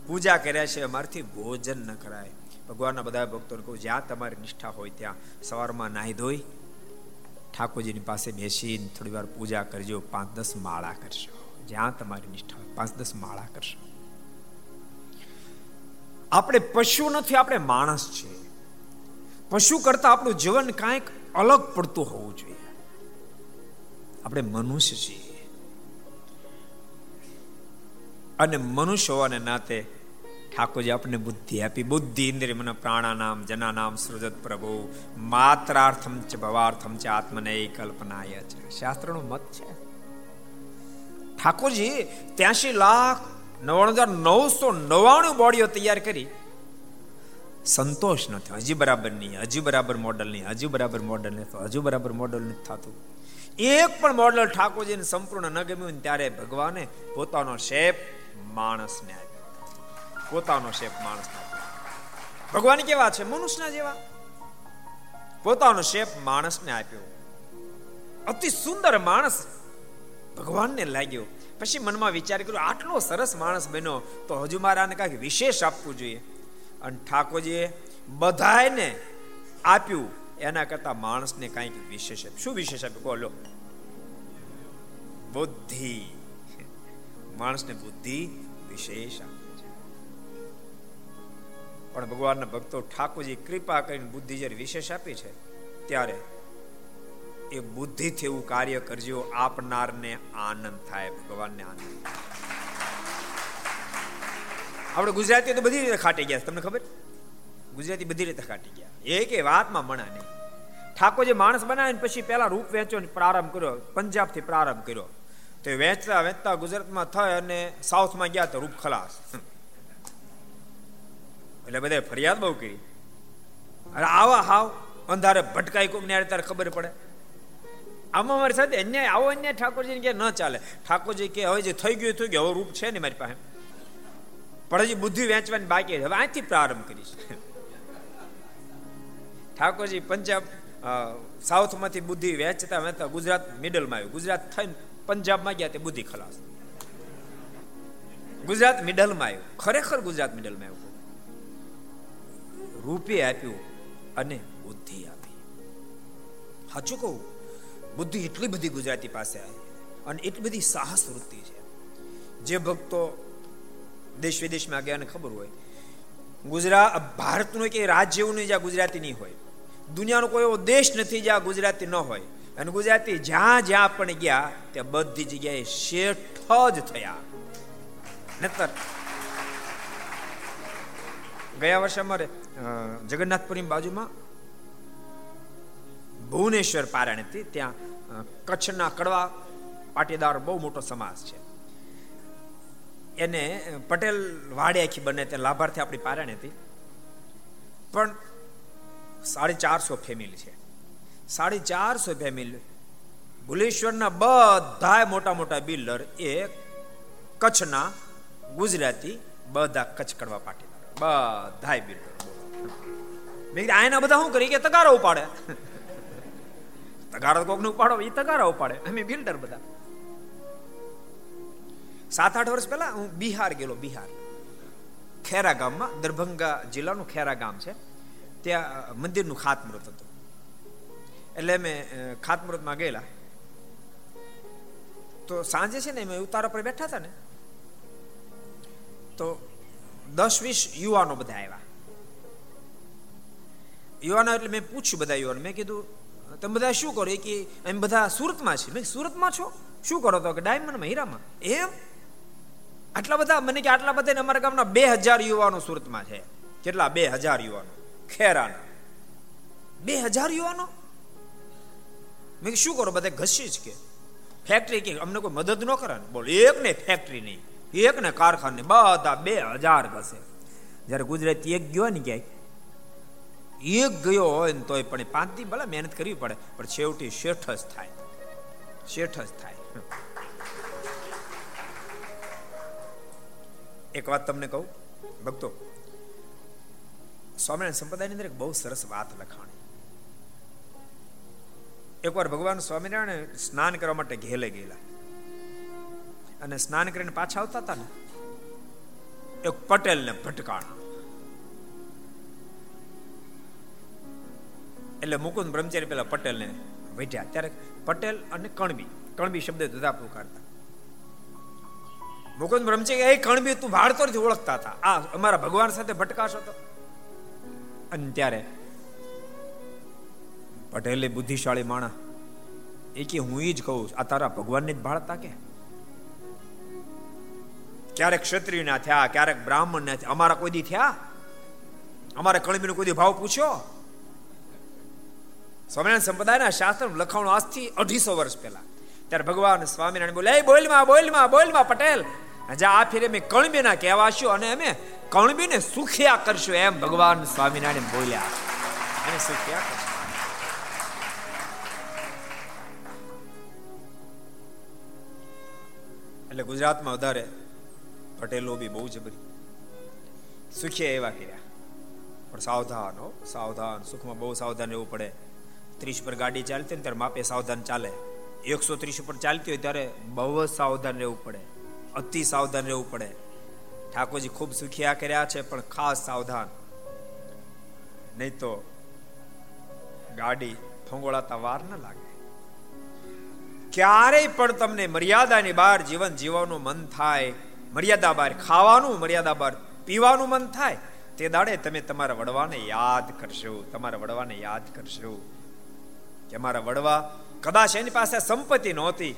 પૂજા કર્યા છે, અમારથી ભોજન ન કરાય. ભગવાનના બધા ભક્તોને કહું, જ્યાં તમારી નિષ્ઠા હોય, ત્યાં સવારમાં નાહી ધોઈ, ઠાકોરજીની પાસે બેસીને થોડી વાર પૂજા કરજો પાંચ દસ માળા કરશો. જ્યાં તમારી નિષ્ઠા હોય પાંચ દસ માળા કરશો. આપણે પશુ નથી, આપણે માણસ છીએ પશુ કરતા આપણું જીવન કાંઈક અલગ પડતું હોવું જોઈએ. આપણે મનુષ્ય છીએ. અને મનુષ્ય હોવાને નાતે ઠાકોરજી આપણને બુદ્ધિ આપી. બુદ્ધિ ઇન્દ્રિય મને પ્રાણાનામ, જનાનામ, સૃજત પ્રભુ, માત્રાર્થમ છે ભવાર્થમ છે આત્મને કલ્પનાય છે શાસ્ત્રનો મત છે. ઠાકોરજી ત્યાસી લાખ નવ્વાણું હજાર નવસો નવ્વાણું બોડીઓ તૈયાર કરી. સંતોષ નથી હજી બરાબર નહીં. હજી બરાબર મોડલ નહીં. હજી બરાબર મોડલ નથી. હજુ બરાબર મોડલ નથી થતું. એક પણ મોડલ ઠાકોરજીને સંપૂર્ણ ન ગમ્યું ત્યારે ભગવાને પોતાનો શેપ માણસને આપ્યો પોતાનો શેપ માણસને આપ્યો ભગવાન કેવા છે? મનુષ્યના જેવા. પોતાનો શેપ માણસને આપ્યો. અતિ સુંદર માણસ ભગવાનને લાગ્યો. પછી મનમાં વિચાર કર્યો, આટલો સરસ માણસ બન્યો, તો હજુ મારાને કાંઈક વિશેષ આપવું જોઈએ. અને ઠાકોરજીએ બધાને આપ્યું, એના કરતા માણસને કાંઈક વિશેષ શું વિશેષ આપ્યું? બોલો. બુદ્ધિ. માણસને બુદ્ધિ વિશેષ. આપે છે પણ ભગવાનના ભક્તો ઠાકોરજી કૃપા કરીને બુદ્ધિ જ્યારે વિશેષ આપી છે, ત્યારે એ બુદ્ધિથી એવું કાર્ય કરજો, આપનારને આનંદ થાય, ભગવાનને આનંદ આપણે ગુજરાતીઓ તો બધી રીતે ખાટી ગયા તમને ખબર? ગુજરાતી બધી રીતે ખાટી ગયા એક એ વાતમાં મણા નહીં. ઠાકોર જે માણસ બનાવીને પછી પેલા રૂપ વેચો પ્રારંભ કર્યો, પંજાબથી પ્રારંભ કર્યો. તો વેચતા વેચતા ગુજરાતમાં થાય અને સાઉથમાં ગયા તો રૂપ ખલાસ. એટલે બધે ફરિયાદ બહુ કરી. અરે આવા હાવ અંધારે ભટકાઈ કોક ને ત્યારે ખબર પડે. આમાં મારી સાથે અન્યાય, આવો અન્યાય ઠાકોરજી કે ન ચાલે. ઠાકોરજી કે, હવે જે થઈ ગયું થયું કે હવે રૂપ છે ને મારી પાસે. પણ હજી બુદ્ધિ વેચવાની બાકી હવે અહીંથી પ્રારંભ કરીશ. ઠાકોરજી પંજાબ સાઉથમાંથી બુદ્ધિ વેચતા વેચતા ગુજરાત મિડલમાં આવ્યું. ગુજરાત થઈને પંજાબમાં ગયા તે બુદ્ધિ ખલાસ. ગુજરાત મિડલમાં આવ્યું. ખરેખર ગુજરાત મિડલમાં આવ્યું. રૂપે આપ્યું અને બુદ્ધિ આપી. સાચું કહું? બુદ્ધિ એટલી બધી ગુજરાતી પાસે આવી અને એટલી બધી સાહસ વૃત્તિ છે. જે ભક્તો દેશ વિદેશમાં ગયા ખબર હોય, ગુજરાત ભારતનું કે રાજ્ય એવું નહીં જ્યાં ગુજરાતી નહીં હોય. દુનિયાનો કોઈ એવો દેશ નથી જ્યાં ગુજરાતી ન હોય. અને ગુજરાતી જ્યાં જ્યાં પણ ગયા, ત્યાં બધી જગ્યાએ શેઠ જ થયા. નતર. ગયા વર્ષે અમારે જગન્નાથપુરી બાજુમાં ભુવનેશ્વર પારણ હતી. ત્યાં કચ્છના કડવા પાટીદાર બહુ મોટો સમાજ છે. એને પટેલ વાડે આખી બને તે લાભાર્થી આપણી પારણ હતી. પણ સાડી ચારસો ફેમિલી છે. સાડી ચારસો ફેમિલી ભુલેશ્વરના બધા મોટા મોટા બિલ્ડર એ કચ્છના ગુજરાતી બધા કચ્છ કડવા પાટીદાર. બધા બિલ્ડર. મેં આયના બધા શું કરી કે તગારો ઉપાડે? તગારો કોક ઉપાડો એ તગારો ઉપાડે. અમે બિલ્ડર બધા. સાત આઠ વર્ષ પહેલા હું બિહાર ગયેલો, બિહાર. ખેરા ગામમાં, દરભંગા જિલ્લાનું ખેરા ગામ છે. ત્યાં મંદિરનું ખાતમુહૂર્ત હતું. એટલે અમે ખાતમુહૂર્તમાં ગયેલા. તો સાંજે છે ને અમે ઉતારા પર બેઠા હતા ને, તો દસ વીસ યુવાનો બધા આવ્યા. યુવાનો એટલે મેં પૂછ્યું બધા યુવાનો મેં કીધું, તમે બધા શું કરો? એ કે એમ બધા સુરતમાં છે મેં સુરતમાં છો? શું કરો તો? કે ડાયમંડમાં, હીરામાં? એમ? આટલા બધા, મને કે આટલા બધા અમારા ગામના બે હજાર યુવાનો સુરતમાં છે. કેટલા? બે હજાર યુવાનો. ખેરાના. બે હજાર યુવાનો? મેં શું કરો? બધા ઘસી જ કે. ફેક્ટરી કે, અમને કોઈ મદદ ન કરે ને બોલ એક ને ફેક્ટરી નહીં એક ને કારખાને, બધા બે હજાર ઘસે. જ્યારે ગુજરાતી એક ગયો ને ક્યાંય, એક ગયો હોય ને તોય પણ પાંચ દી ભલે મહેનત કરવી પડે, પણ છેવટી શેઠ જ થાય. શેઠ જ થાય. એક વાત તમને કહું, ભક્તો, સ્વામિનારાયણ સંપ્રદાયની અંદર એક બહુ સરસ વાત લખાણી. એકવાર ભગવાન સ્વામિનારાયણ સ્નાન કરવા માટે ઘેલે ગયેલા. અને સ્નાન કરીને પાછા આવતા હતા ને, એક પટેલને ભટકાણ. એટલે મુકુંદ બ્રહ્મચારી પેલા પટેલને વેઠ્યા ત્યારે પટેલ અને કણબી કણબી શબ્દ દુધા પુકારતા. મુકુંદ બ્રહ્મચારી, એ કણબી, તું ભાડતોરથી ઓળખતા હતા. આ અમારા ભગવાન સાથે ભટકાશો તો. અને ત્યારે પટેલે બુદ્ધિશાળી માણા એ કે હું જ કહું, આ તારા ભગવાનને જ ભાળતા કે? ક્યારેક ક્ષત્રિય ના થયા, ક્યારેક બ્રાહ્મણ ના થયા. અમારા કોઈ દી થયા? અમારે કણબીનો કોઈ દી ભાવ પૂછ્યો? સ્વામિનારાયણ સંપ્રદાયના શાસ્ત્ર લખાણું આજથી અઢીસો વર્ષ પહેલા. ત્યારે ભગવાન સ્વામિનારાયણ બોલે બોલમાં બોલમાં બોલમાં પટેલ. જા, આ ફેરે મેં કણબીના કહેવાશું અને અમે કણબીને સુખિયા કરશું. એમ ભગવાન સ્વામિનારાયણ બોલ્યા. અને સુખિયા કરશું. એટલે ગુજરાતમાં વધારે પટેલો બી બહુ જબરી સુખિયા એવા કર્યા. પણ સાવધાન હો, સાવધાન, સુખમાં બહુ સાવધાન રહેવું પડે. ત્રીસ પર ગાડી ચાલતી ને ત્યારે માપે સાવધાન ચાલે. એકસો ત્રીસ ઉપર ચાલતી હોય ત્યારે બહુ જ સાવધાન રહેવું પડે. અતિ સાવધાન રહેવું પડે. ઠાકોરજી ખૂબ સુખિયા કર્યા છે, પણ ખાસ સાવધાન. નહીં તો ગાડી ફંગોળાતા વાર ન લાગે. ક્યારેય પણ તમને મર્યાદાની બહાર જીવન જીવવાનું મન થાય. મર્યાદા બહાર ખાવાનું, મર્યાદા બહાર પીવાનું મન થાય. તે દાડે તમે તમારા વડવાને યાદ કરશો, તમારા વડવાને યાદ કરશો કે મારા વડવા કદાચ એની પાસે સંપત્તિ નહોતી,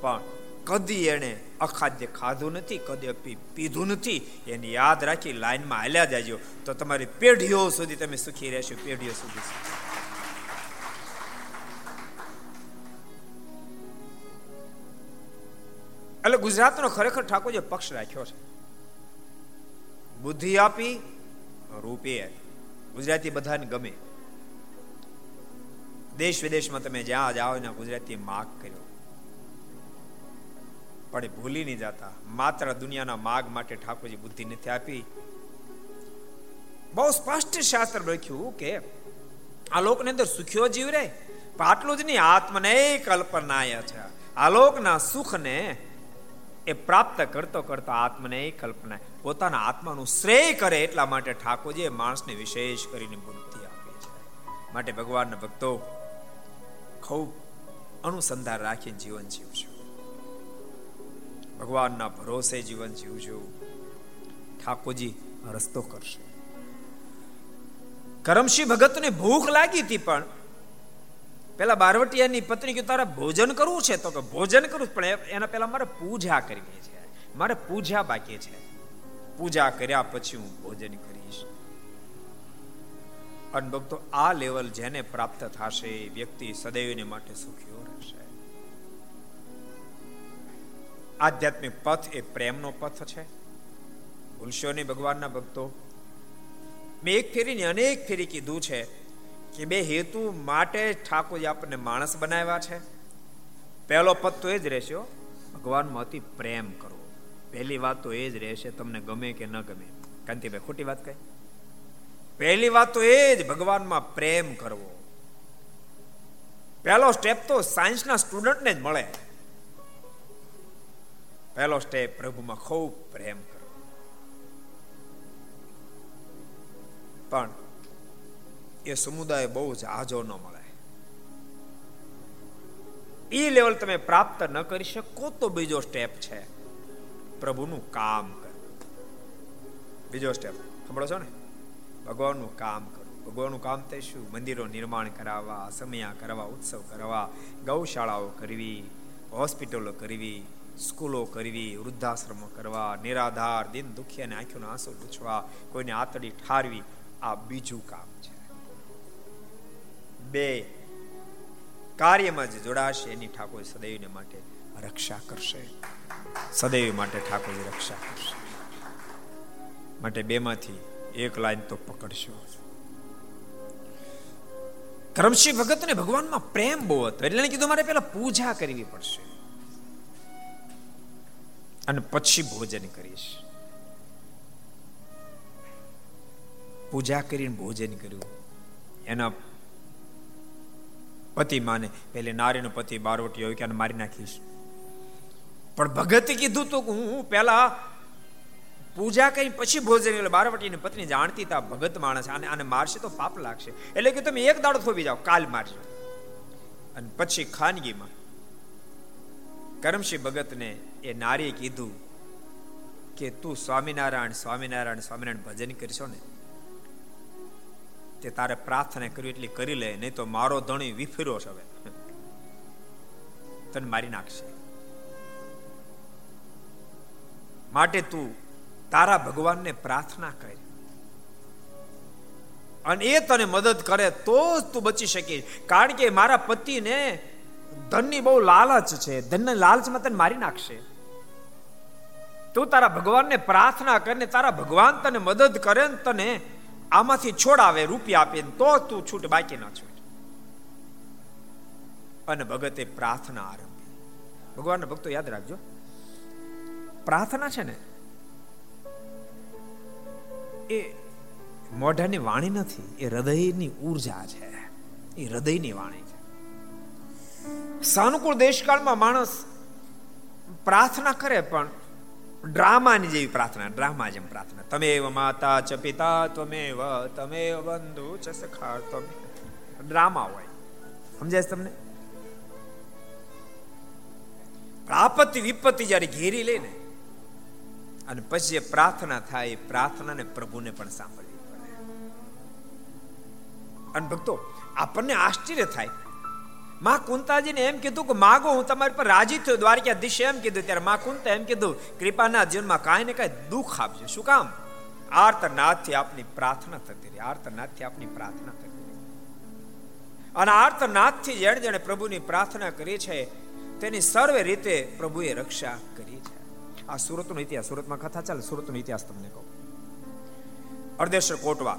પણ કદી એને અખાદ્ય ખાધું નથી, કદી પીધું નથી. એને યાદ રાખી લાઈનમાં હાલ્યા જાજો. તો તમારી પેઢીઓ સુધી તમે સુખી રહેશો, પેઢીઓ સુધી એટલે ગુજરાતનો ખરેખર ઠાકોરજી પક્ષ રાખ્યો છે. બુદ્ધિ આપી, રૂપે. ગુજરાતી બધાને ગમે. દેશ વિદેશમાં તમે જ્યાં જાઓ એના ગુજરાતી માગ કર્યો. પણ ભૂલી નહીં જતા. માત્ર દુનિયાના માગ માટે ઠાકોરજી બુદ્ધિ નથી આપી. બહુ સ્પષ્ટ શાસ્ત્ર લખ્યું કે આ લોકની અંદર સુખ્યો જીવ રહે પણ આટલું જ નહીં, આત્મને કલ્પનાય છે. આ લોકના સુખને એ પ્રાપ્ત કરતો કરતો આત્મને કલ્પના પોતાના આત્માનું શ્રેય કરે એટલા માટે ઠાકોરજી માણસને વિશેષ કરીને બુદ્ધિ આપે છે. માટે ભગવાનના ભક્તો ખૂબ અનુસંધાન રાખીને જીવન જીવજો. ભગવાનના ભરોસે જીવન જીવજો. ઠાકોરજી રસ્તો કરશે. કરમશી ભગતને ભૂખ લાગી હતી પણ પેલા બારવટિયાની પત્ની કે તારે ભોજન કરવું છે? તો કે, ભોજન કરવું પણ એના પહેલા મારે પૂજા કરવી છે. મારે પૂજા બાકી છે. પૂજા કર્યા પછી હું ભોજન કરીશ. અને ભક્તો, આ લેવલ જેને પ્રાપ્ત થશે વ્યક્તિ સદૈવને માટે સુખીઓ રહેશે. આધ્યાત્મિક પથ એ પ્રેમનો પથ છે. ભૂલશો નહીં ભગવાનના ભક્તો. મેં એક ફેરીની અનેક ફેરી કીધું છે. કે બે હેતુ માટે ઠાકોરજી આપણને માણસ બનાવ્યા છે. પહેલો પદ તો એ જ રહેશે ભગવાનમાં અતિ પ્રેમ કરવો. પહેલી વાત તો એ જ રહેશે, તમને ગમે કે ન ગમે. કાંતિભાઈ, ખોટી વાત કહે? પહેલી વાત તો એ જ, ભગવાનમાં પ્રેમ કરવો. પહેલો સ્ટેપ તો સાયન્સના સ્ટુડન્ટને જ મળે. પહેલો સ્ટેપ પ્રભુમાં ખૂબ પ્રેમ કરવો. પણ એ સમુદાય બહુ જ આજો ન મળે. એ લેવલ તમે પ્રાપ્ત ન કરી શકો તો બીજો સ્ટેપ છે પ્રભુનું કામ કરવું. બીજો સ્ટેપ, સાંભળો છો ને? ભગવાનનું કામ કરવું. ભગવાનનું કામ તે શું? મંદિરો નિર્માણ કરાવવા, સમયા કરવા ઉત્સવ કરવા ગૌશાળાઓ કરવી, હોસ્પિટલો કરવી, સ્કૂલો કરવી, વૃદ્ધાશ્રમો કરવા, નિરાધાર, દિન દુખિયાને આંખોના આંસુ પૂછવા, કોઈને આતડી ઠારવી, આ બીજું કામ છે. બે કાર્યમાં જે જોડાશે એની ઠાકોર સદૈવને માટે રક્ષા કરશે. સદૈવ માટે ઠાકોરજી રક્ષા કરશે. માટે બેમાંથી એક લાઈન તો પકડશો. ભગત ભગતને ભગવાનમાં પ્રેમ બહુ હતો. એટલે કીધું, મારે પેલા પૂજા કરવી પડશે અને પછી ભોજન કરીશ. પૂજા કરીને ભોજન કર્યું. એના પતિ માને પેલે નારીનો પતિ બારવટી હોય કે મારી નાખીશ. પણ ભગતે કીધું તો હું પેલા પૂજા કરી પછી ભોજન એટલે બારવટીની પત્ની જાણતી તા ભગત માણસ આને આને મારશે તો પાપ લાગશે. એટલે કે તમે એક દાડો થોભી જાઓ, કાલ મારજો. અને પછી ખાનગીમાં કરમશી ભગતને એ નારીએ કીધું કે તું સ્વામિનારાયણ સ્વામિનારાયણ સ્વામિનારાયણ ભજન કરશો ને તે તારે પ્રાર્થના કરવી એટલી કરી લે, નહીં તો મારો ધણી વિફર્યો છે હવે. તને મારી નાખશે. માટે તું તારા ભગવાનને પ્રાર્થના કરી. અને એ તને મદદ કરે તો જ તું બચી શકીશ. કારણ કે મારા પતિને ધનની બહુ લાલચ છે. ધનની લાલચમાં તને મારી નાખશે. તું તારા ભગવાનને પ્રાર્થના કરીને તારા ભગવાન તને મદદ કરે ને તને આમાંથી છોડાવે રૂપિયા આપે તો તું છૂટ બાકી ના છૂટ. અને ભગતે પ્રાર્થના આરંભી. ભગવાનના ભક્તો યાદ રાખજો. પ્રાર્થના છે ને, એ મોઢાની વાણી નથી, એ હૃદયની ઊર્જા છે. એ હૃદયની વાણી છે. સાનુકૂળ દેશકાળમાં માણસ પ્રાર્થના કરે પણ ડ્રામાની જેવી પ્રાર્થના, ડ્રામા જેમ પ્રાર્થના. તમે માતા ચ પિતા, ત્વમેવ તમે બંધુ ચ સખા તમે ડ્રામા હોય. સમજાય તમને? આપત્તિ વિપત્તિ જ્યારે ઘેરી લે ને, અને પછી જે પ્રાર્થના થાય, એ પ્રાર્થનાને પ્રભુને પણ સાંભળવી પડે. અને ભક્તો, આપણને આશ્ચર્ય થાય માં કુંતાજીને એમ કીધું કે, માગો, હું તમારી પર રાજી થયો. દ્વારકાધીશે એમ કીધું, ત્યારે માં કુંતા એમ કીધું, કૃપાના જીવનમાં કાંઈ ને કાંઈ દુઃખ આપજો. શું કામ? આર્તનાથથી આપની પ્રાર્થના થતી રહી આર્તનાથથી આપની પ્રાર્થના થતી રહી. અને આર્તનાથથી જેણે જેણે પ્રભુની પ્રાર્થના કરી છે, તેની સર્વે રીતે પ્રભુએ રક્ષા કરી છે. આ સુરતનો ઇતિહાસ, સુરતમાં કથા ચાલે, સુરતનો ઇતિહાસ તમને કહું. અર્ધેશ્વર કોટવા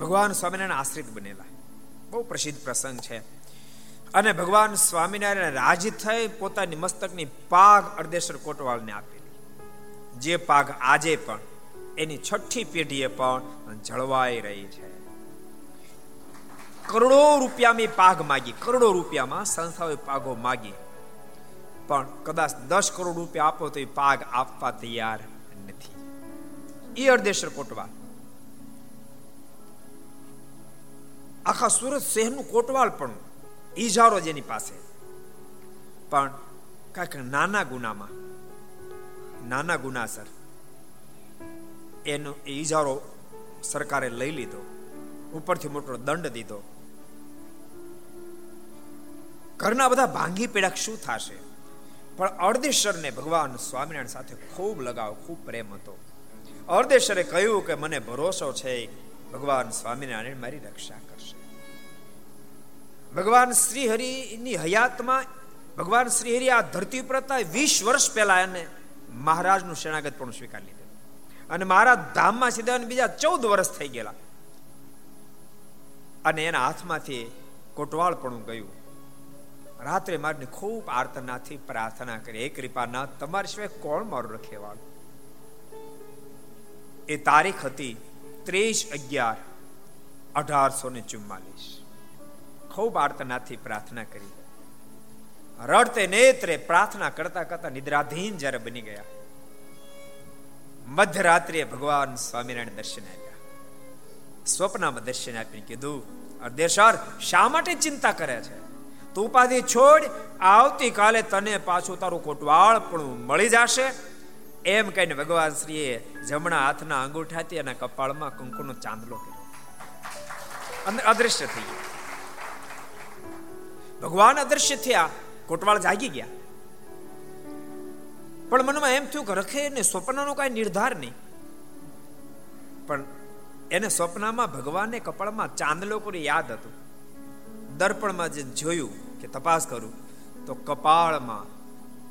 ભગવાન સ્વામિનારાયણ આશ્રિત બનેલા. બહુ પ્રસિદ્ધ પ્રસંગ છે. અને ભગવાન સ્વામિનારાયણ રાજી થઈ પોતાની મસ્તકની પાગ અર્ધેશ્વર કોટવાલને આપેલી. જે પાગ આજે પણ એની છઠ્ઠી પેઢીએ પણ જળવાઈ રહી છે. કરોડો રૂપિયામાં પાગ માગી, કરોડો રૂપિયામાં સંસ્થાઓએ પાગો માગી. પણ કદાચ દસ કરોડ રૂપિયા આપો તો એ પાગ આપવા તૈયાર નથી. એ અર્ધેશ્વર કોટવાલ આખા સુરત શહેરનું કોટવાલ પણ ઈજારો જેની પાસે. પણ કાંઈક નાના ગુનામાં, નાના ગુનાસર એનો ઈજારો સરકારે લઈ લીધો, ઉપરથી મોટો દંડ દીધો. ઘરના બધા ભાંગી પેડા શું થશે? પણ અર્ધેશ્વરને ભગવાન સ્વામિનારાયણ સાથે ખૂબ લગાવ, ખૂબ પ્રેમ હતો. અર્ધેશ્વરે કહ્યું કે મને ભરોસો છે, ભગવાન સ્વામિનારાયણ મારી રક્ષા કરશે ભગવાન શ્રી હરિની હયાતમાં, ભગવાન શ્રી હરિ આ ધરતી ઉપર હતા, વીસ વર્ષ પહેલા એને મહારાજનું શરણાગત પણ સ્વીકાર લીધું. અને મારા ધામમાં સીધા બીજા ચૌદ વર્ષ થઈ ગયેલા. અને એના હાથમાંથી કોટવાળ પણ ગયું. રાત્રે મારીને ખૂબ આર્તનાથી પ્રાર્થના કરી એ કૃપાનાથ, તમારી સિવાય કોણ મારું રખેવાળું? એ તારીખ હતી ત્રીસ અગિયાર અઢારસો ને ચુમ્માલીસ. ખૂબ આર્તનાથી પ્રાર્થના કરી. રડતે નેત્રે પ્રાર્થના કરતા કરતા નિદ્રાધીન જ્યારે બની ગયા. મધ્યરાત્રિએ ભગવાન સ્વામિનારાયણ દર્શન આપ્યા. સ્વપ્નમાં દર્શન આપીને કીધું, અર્ધેશ્વર, શા માટે ચિંતા કરે છે? તું ઉપાધિ છોડ, આવતીકાલે તને પાછું તારું કોટવાળ પણ મળી જશે. એમ કહીને ભગવાન શ્રીએ જમણા હાથના અંગૂઠાથી એના કપાળમાં કુંકુનો ચાંદલો કર્યો. અને અદૃશ્ય થઈ ગયો. ભગવાન અદ્રશ્ય થયા, કોટવાળ જાગી ગયા. પણ મનમાં એમ થયું કે રખે ને સ્વપ્નનો કાંઈ નિર્ધાર નહીં. પણ એને સ્વપ્નમાં ભગવાનને કપાળમાં ચાંદલો કરી યાદ હતું. દર્પણમાં જે જોયું કે તપાસ કરું, તો કપાળમાં,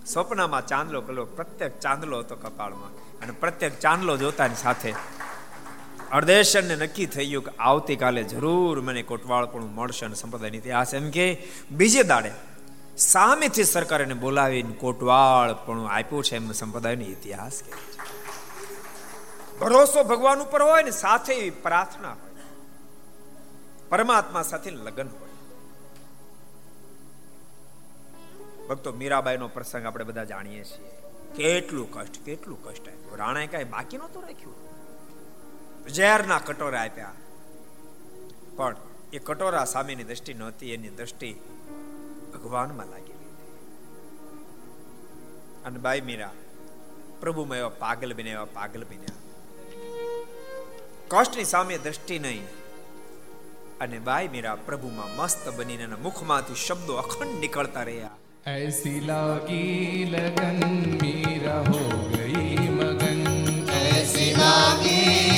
સ્વપ્નમાં ચાંદલો કલો પ્રત્યેક ચાંદલો હતો કપાળમાં. અને પ્રત્યેક ચાંદલો જોતાની સાથે અર્ધેશનને નક્કી થઈ ગયું કે આવતીકાલે જરૂર મને કોટવાળ પણ મળશે અને સંપ્રદાયની ઇતિહાસ. એમ કે બીજે દાડે સામેથી સરકારને બોલાવીને પણ આપ્યું છે એમ સંપ્રદાયનો ઇતિહાસ કે ભરોસો ભગવાન ઉપર હોય ને સાથે પ્રાર્થના હોય. પરમાત્મા સાથે લગ્ન હોય. ભક્તો, મીરાબાઈનો પ્રસંગ આપણે બધા જાણીએ છીએ. કેટલું કષ્ટ કેટલું કષ્ટ આવ્યું રાણાએ કઈ બાકી નહોતું રાખ્યું? ઝેરના કટોરા આપ્યા પણ એ કટોરા સામેની દ્રષ્ટિ નહોતી એની દ્રષ્ટિ ભગવાનમાં લાગી અને બાઈ મીરા પ્રભુમાં એવા પાગલ બન્યા એવા પાગલ બન્યા કષ્ટની સામે દ્રષ્ટિ નહીં અને બાઈ મીરા પ્રભુમાં મસ્ત બનીને મુખમાંથી શબ્દો અખંડ નીકળતા રહ્યા ऐसी लागी लगन मीरा हो गई मगन ऐसी लागी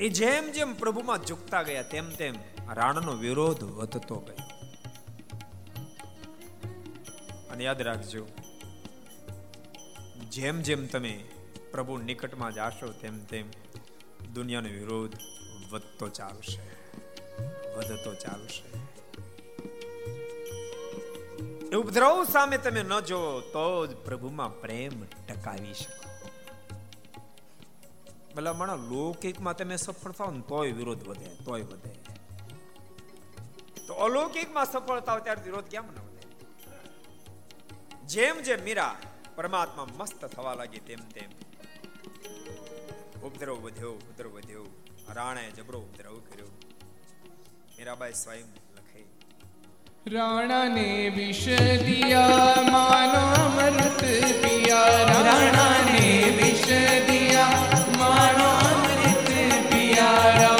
એ જેમ જેમ પ્રભુમાં ઝૂકતા ગયા, તેમ તેમ રાણનો વિરોધ વધતો ગયો. અને યાદ રાખજો, જેમ જેમ તમે પ્રભુ નિકટમાં જાશો, તેમ તેમ દુનિયાનો વિરોધ વધતો ચાલશે વધતો ચાલશે. એ ઉપદ્રવ સામે તમે ન જો તો જ પ્રભુમાં પ્રેમ ટકાવી શકો. ભલામણા લૌકિકમાં તમે સફળ થાવ ને તોય વિરોધ વધે તોય વધે તો અલૌકિકમાં સફળ થાવ ત્યારે વિરોધ કેમ ન વધે જેમ જેમ મીરા પરમાત્મા મસ્ત થવા લાગી તેમ તેમ ઉપદ્રવ વધ્યો ઉપદ્રવ વધ્યો રાણે જબરો ઉપદ્રવ કર્યો મીરાબાઈ સ્વયં લખે राणा ने विष दिया मानो अमृत पिया राणा ने विष दिया मानो अमृत Sarah.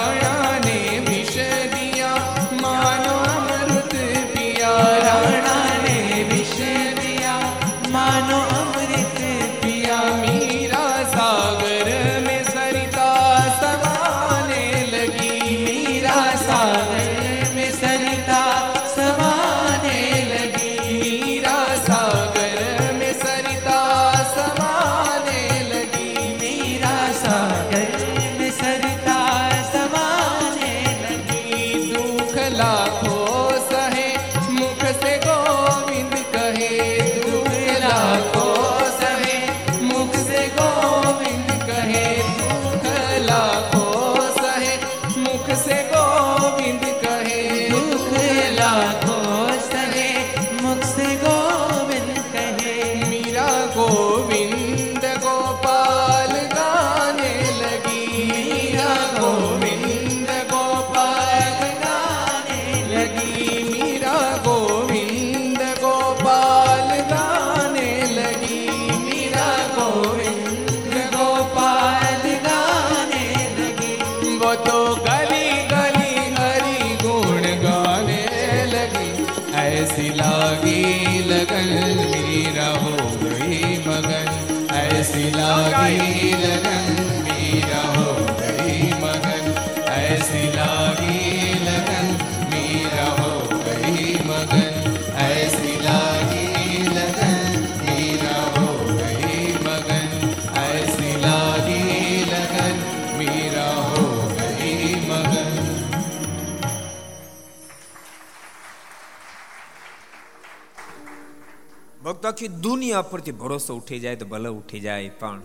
આખી દુનિયા પરથી ભરોસો ઉઠી જાય તો ભલે ઉઠી જાય, પણ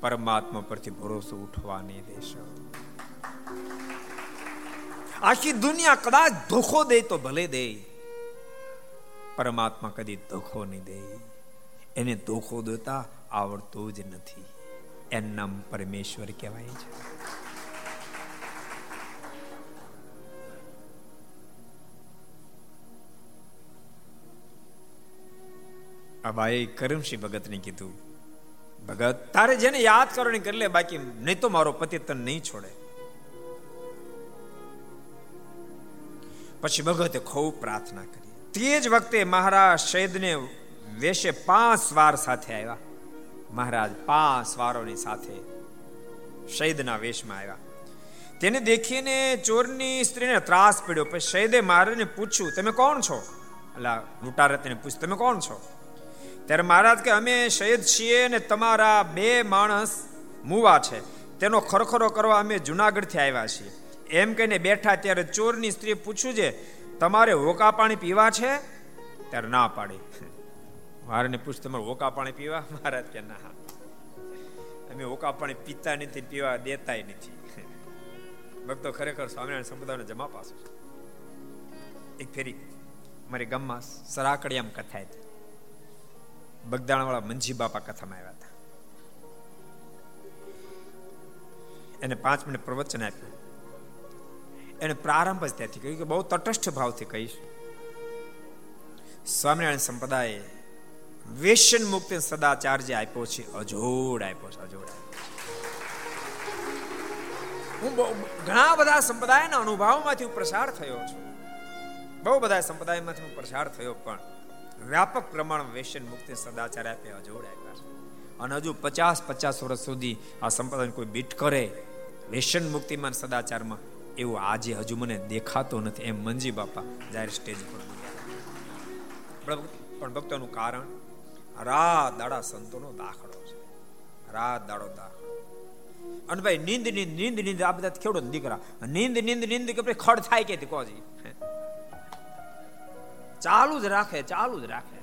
પરમાત્મા પરથી ભરોસો ઉઠવા નહીં દેશો આખી દુનિયા કદાચ ધોખો દે તો ભલે દે, પરમાત્મા કદી ધોખો નહીં દે. એને ધોખો દેતા આવડતું જ નથી. એમ નામ પરમેશ્વર કહેવાય છે. આ ભાઈ કરમસિંહ ભગતને કીધું, ભગત, તારે જેને યાદ કરવાની કરી લે, બાકી નહીં તો મારો પતિ તને નહીં છોડે. પછી ભગતે ખૂબ પ્રાર્થના કરી. તે જ વખતે મહારાજ શૈદને વેશે પાંચ વાર સાથે આવ્યા. મહારાજ પાંચ વારોની સાથે શૈદના વેશમાં આવ્યા. તેને દેખીને ચોરની સ્ત્રીને ત્રાસ પડ્યો. પછી શૈદે મહારાજને પૂછ્યું, તમે કોણ છો? એટલે લૂંટારે તેને પૂછ્યું, તમે કોણ છો? ત્યારે મહારાજ કે, અમે શહીદ છીએ ને તમારા બે માણસ મુવા છે. તેનો ખરખરો કરવા અમે જુનાગઢથી આવ્યા છીએ. એમ કહીને બેઠા ત્યારે ચોરની સ્ત્રી પૂછ્યું છે, તમારે હોકા પાણી પીવા છે? ત્યારે ના પાડી. મારે પૂછ તમારે હોકા પાણી પીવા? મહારાજ કે, ના. અમે હોકા પાણી પીતા નથી, પીવા દેતાય નથી. ભક્તો ખરેખર સ્વામિનારાયણ સંપ્રદાયનો જમા પાસો એક ફેરી મારી ગામમાં સરાકડિયામ કથા હતી. બગદાણાવાળા મંજી બાપા કથામાં આવ્યા હતા. એને પાંચ મિનિટ પ્રવચન આપ્યું. એને પ્રારંભ જ ત્યાંથી કહ્યું કે બહુ તટસ્થ ભાવથી કહીશ. સ્વામિનારાયણ સંપ્રદાય વેશન મુક્તિ સદાચાર જે આપ્યો છે. અજોડ આપ્યો છે, અજોડ હું ઘણા બધા સંપ્રદાયના અનુભવમાંથી હું પ્રસાર થયો છું. બહુ બધા સંપ્રદાયમાંથી હું પ્રસાર થયો પણ વ્યાપક પ્રમાણ વેસન મુક્તિ સદાચાર આપ્યા અજોડ આપ્યા અને હજુ પચાસ પચાસ વર્ષ સુધી આ સંપ્રદાય કોઈ બીટ કરે, વેસન મુક્તિમાં સદાચારમાં એવું આજે હજુ મને દેખાતો નથી. એમ મંજી બાપા જાહેર સ્ટેજ પર પણ ભક્તોનું કારણ રા દાડા સંતોનો દાખલો છે. રા દાડો દાખલો. અને ભાઈ, નીંદ નીંદ નીંદ નીંદ, આ બધા ખેડો દીકરા. નીંદ નીંદ નીંદ, કે ખડ થાય કે કોજી? ચાલુ જ રાખે, ચાલુ જ રાખે.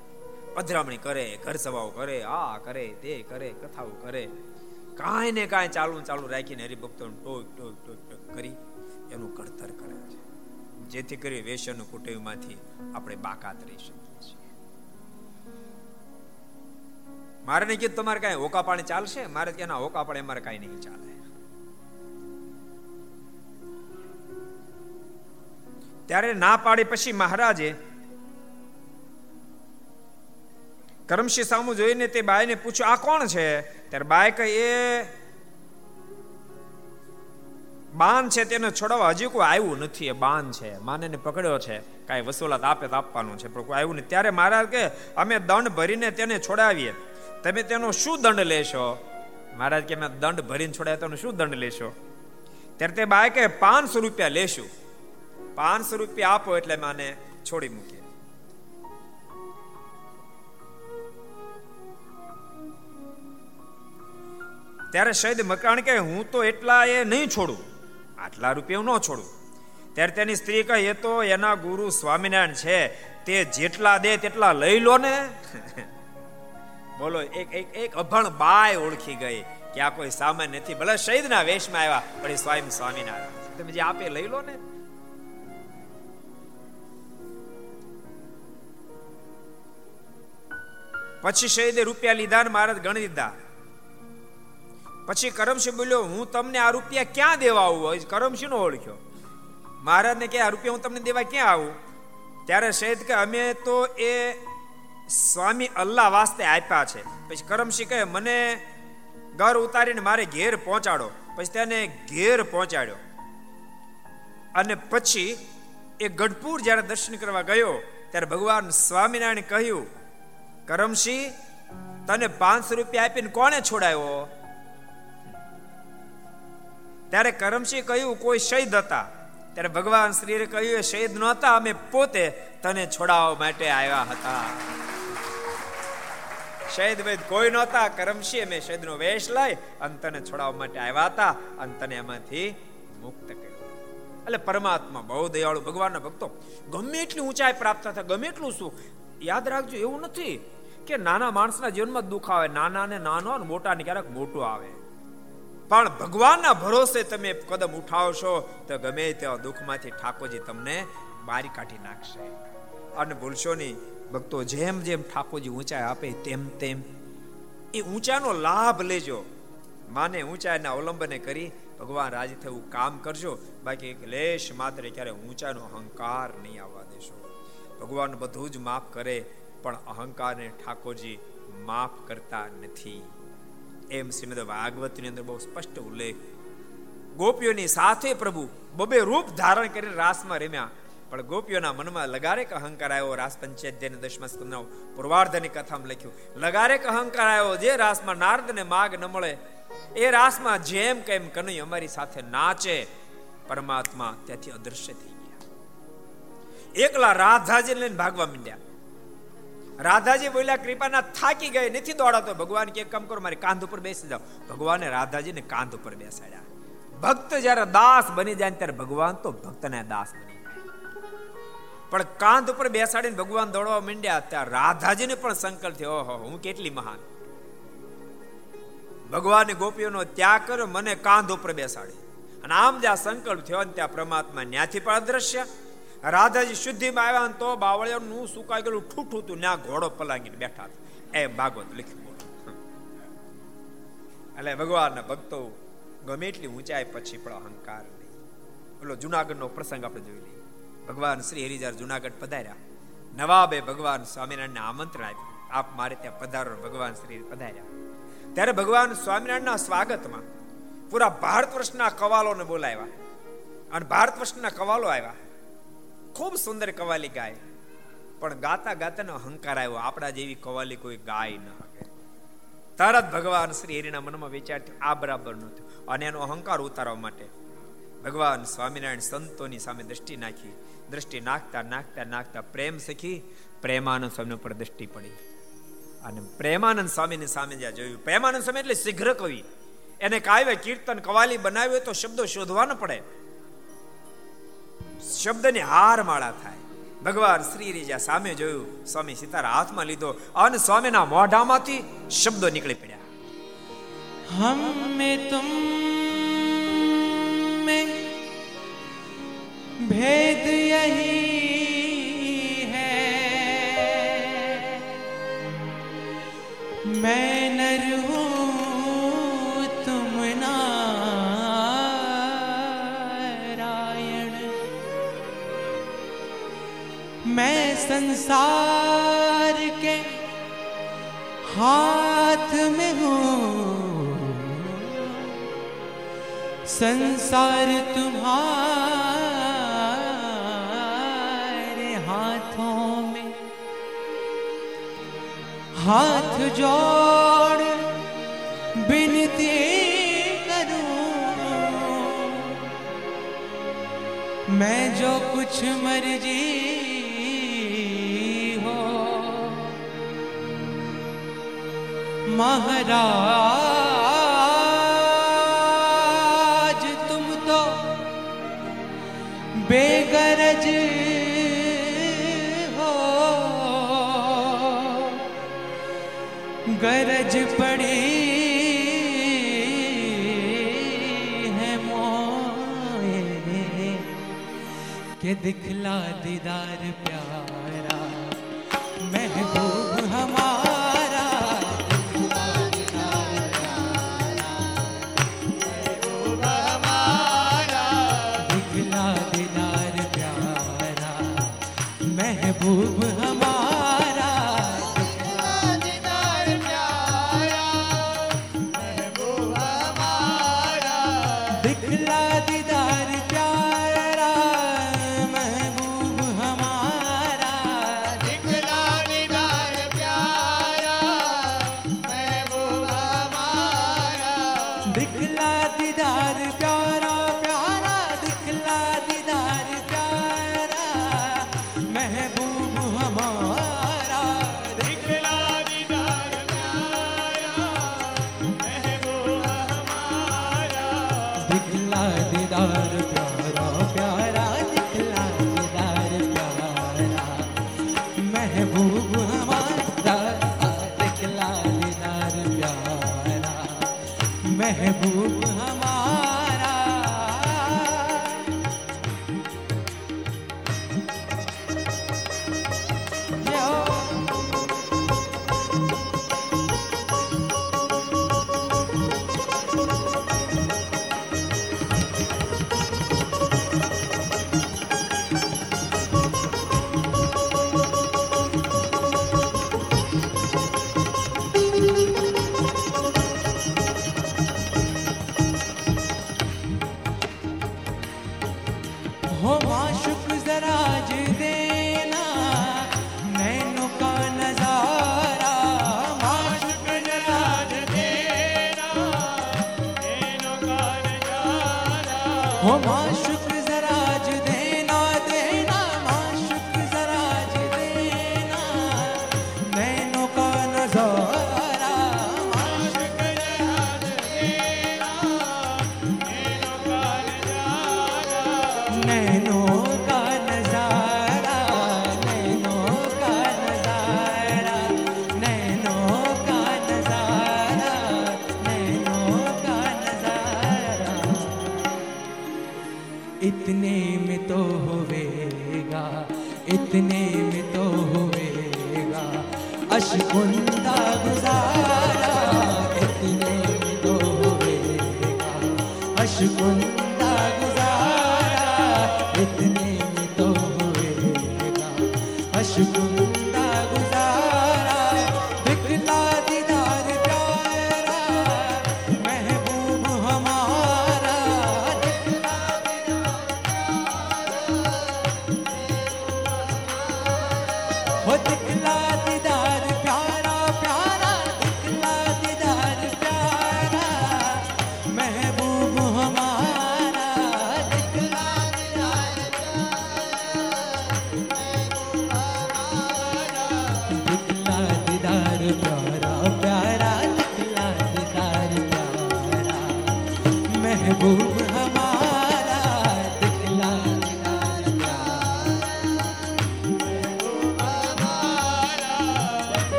પધરામણી કરે, ઘર સભાઓ કરે, આ કરે, તે કરે, કથાઓ કરે. કાંઈ ને કાંઈ ચાલુ ચાલુ રાખીને હરિભક્તો ટોક ટોક ટોક ટોક કરી એનું ઘડતર કરે છે. જેથી કરી વેસન કુટુંબમાંથી આપણે બાકાત રહી શકીએ છીએ. મારે નહીં કીધું તમારે કાંઈ હોકા પાણી ચાલશે? મારે એના હોકા પાણી અમારે કાંઈ નહીં ચાલે. ત્યારે ના પાડી પછી મહારાજે કરમશી સામુ જોઈને તે બાઈને પૂછ્યું, આ કોણ છે? ત્યારે બાય કહે, એ બાન છે તેને છોડાવવા હજી કોઈ આવ્યું નથી, એ બાન છે. માનેને પકડ્યો છે. કાંઈ વસૂલાત આપે તો આપવાનું છે, પણ કોઈ આવ્યું નહીં ત્યારે મહારાજ કે અમે દંડ ભરીને તેને છોડાવીએ. તમે તેનો શું દંડ લેશો? મહારાજ કે અમે દંડ ભરીને છોડાય તો શું દંડ લેશો? ત્યારે તે બાય કે પાંચસો રૂપિયા લેશું. પાંચસો રૂપિયા આપો એટલે માને છોડી મૂકીએ. ત્યારે શહીદ મકરાણ કે હું તો એટલા એ નહીં છોડું. આટલા રૂપિયા ન છોડું. ત્યારે તેની સ્ત્રી કહે, એ તો એના ગુરુ સ્વામિનારાયણ છે. તે જેટલા દે તેટલા લઈ લો ને. બોલો, એક એક એક અભણ બાય ઓળખી ગઈ કે આ કોઈ સામાન્ય નથી. ભલે શહીદના વેશમાં આવ્યા, પણ એ સ્વયં સ્વામિનારાયણ. તમે જે આપે લઈ લો ને. પછી શહીદે રૂપિયા લીધા ને મહારાજ ગણી દીધા. પછી કરમસિંહ બોલ્યો, હું તમને આ રૂપિયા ક્યાં દેવા આવું? કરમસિંહ નો ઓળખ્યો. મહારાજને કે, આ રૂપિયા હું તમને દેવા ક્યાં આવું? ત્યારે શહીદ કે, અમે તો એ સ્વામી અલ્લાહ વાસ્તે આપ્યા છે. પછી કરમસિંહ કહે, મને ઘર ઉતારીને મારે ઘેર પહોંચાડો. પછી તેને ઘેર પહોંચાડ્યો. અને પછી એ ગઢપુર જ્યારે દર્શન કરવા ગયો, ત્યારે ભગવાન સ્વામિનારાયણ કહ્યું, કરમસિંહ, તને પાંચસો રૂપિયા આપીને કોને છોડાયો? ત્યારે કરમસિંહ કહ્યું, કોઈ શહીદ હતા? ત્યારે ભગવાન શ્રીએ કહ્યું, એ શહીદ નહોતા, અમે પોતે તને છોડાવવા માટે આવ્યા હતા. શહીદ વૈદ, કોઈ નહોતા કરમસિંહ અમે શહીદનો વેશ લઈ અને તને છોડાવવા માટે આવ્યા હતા અને તને એમાંથી મુક્ત કર્યો. એટલે પરમાત્મા બહુ દયાળુ, ભગવાનના ભક્તો, ગમે એટલી ઊંચાઈ પ્રાપ્ત થાય, ગમે એટલું શું, યાદ રાખજો, એવું નથી કે નાના માણસના જીવનમાં દુઃખ આવે, નાના ને નાનો મોટા ને ક્યારેક મોટું આવે. પણ ભગવાનના ભરોસે તમે કદમ ઉઠાવશો તો ગમે તેવા દુઃખમાંથી ઠાકોરજી તમને બારી કાઢી નાખશે. અને ભૂલશો નહીં, ભક્તો જેમ જેમ ઠાકોરજી ઊંચાઈ આપે તેમ તેમ એ ઊંચાનો લાભ લેજો. માને ઊંચાઈના અવલંબને કરી ભગવાન રાજી થયું કામ કરજો. બાકી લેશ માત્ર ક્યારે ઊંચાનો અહંકાર નહીં આવવા દેશો. ભગવાન બધું જ માફ કરે, પણ અહંકારને ઠાકોરજી માફ કરતા નથી. એમ શ્રીમદ ભાગવતની અંદર બહુ સ્પષ્ટ ઉલ્લેખ. ગોપીઓની સાથે પ્રભુ બબે રૂપ ધારણ કરીને રાસમાં રમ્યા. પણ ગોપીઓના મનમાં લગારેક અહંકાર આવ્યો. રાસ પંચાયત દશમા સ્કંદનો પૂર્વાર્ધની કથામાં લખ્યું. લગારેક અહંકાર આવ્યો જે રાસમાં નારદને માગ ન મળે. એ રાસમાં જેમ કેમ કનૈ અમારી સાથે નાચે. પરમાત્મા ત્યાંથી અદૃશ્ય થઈ ગયા. એકલા રાધાજી લઈને ભાગવા માંડ્યા. રાધાજી બોલ્યા, કૃપાના, થાકી ગઈ, નથી દોડાતો. ભગવાન કે, કામ કરો, મારી કાંધ ઉપર બેસી જાઓ. ભગવાને રાધાજીને કાંધ ઉપર બેસાડ્યા. ભક્ત જ્યારે દાસ બની જાય ત્યારે ભગવાન તો ભક્તને દાસ બની જાય. પણ કાંધ ઉપર બેસાડીને ભગવાન દોડવા માંડ્યા ત્યારે રાધાજીને પણ સંકલ્પ થયો, ઓહો, હું કેટલી મહાન. ભગવાને ગોપીઓનો ત્યાગ કર્યો, મને કાંધ ઉપર બેસાડી. અને આમ જ્યાં સંકલ્પ થયો ત્યાં પરમાત્મા ન્યાથી પણ અદ્રશ્ય રાધાજી શુદ્ધિમાં આવ્યા તો બાવળિયાનું સુકાઈ ગયેલું ઠૂઠું હતું ત્યાં ઘોડો પલાંગીને બેઠા એ ભાગવત લખ્યું એટલે ભગવાનના ભક્તો ગમે એટલી ઊંચાઈ પછી પણ અહંકાર નહીં. પેલો જુનાગઢનો પ્રસંગ આપણે જોઈ લઈએ. ભગવાન શ્રી હરિજાર જુનાગઢ પધાર્યા. નવાબે ભગવાન સ્વામિનારાયણને આમંત્રણ આપ્યું. આપ મારે ત્યાં પધારો, ભગવાન શ્રી પધાર્યા. ત્યારે ભગવાન સ્વામિનારાયણના સ્વાગતમાં પૂરા ભારત વર્ષના કવાલોને બોલાવ્યા. અને ભારત વર્ષના કવાલો આવ્યા. ખૂબ સુંદર કવાલી ગાય. પણ ગાતા ગાતાનો અહંકાર આવ્યો. આપણા જેવી કવાલી કોઈ ગાય ન શકે તરત ભગવાન શ્રી હરિના મનમાં વિચાર આ બરાબર નહોતું અને એનો અહંકાર ઉતારવા માટે ભગવાન સ્વામિનારાયણ સંતોની સામે દ્રષ્ટિ નાખી. દ્રષ્ટિ નાખતા નાખતા નાખતા પ્રેમ શીખી, પ્રેમાનંદ સ્વામી ઉપર દ્રષ્ટિ પડી. અને પ્રેમાનંદ સ્વામીની સામે જ્યાં જોયું, પ્રેમાનંદ સ્વામી એટલે શીઘ્ર કવિ. એને કાવ્ય, કીર્તન, કવાલી બનાવ્યું તો શબ્દો શોધવા ન પડે. શબ્દને હાર માળા થાય. ભગવાન શ્રી રીજા સામે જોયું, સ્વામી સીતાર હાથમાં લીધો અને સ્વામીના મોઢામાંથી શબ્દો નીકળી પડ્યા. હમ મે તુમ મે ભેદ संसार के हाथ में हूँ संसार तुम्हारे हाथों में हाथ जोड़ बिनती करूं मैं जो कुछ मर्जी महाराज तुम तो बेगरज हो। गरज पड़ी के दिखला दीदार Ooh.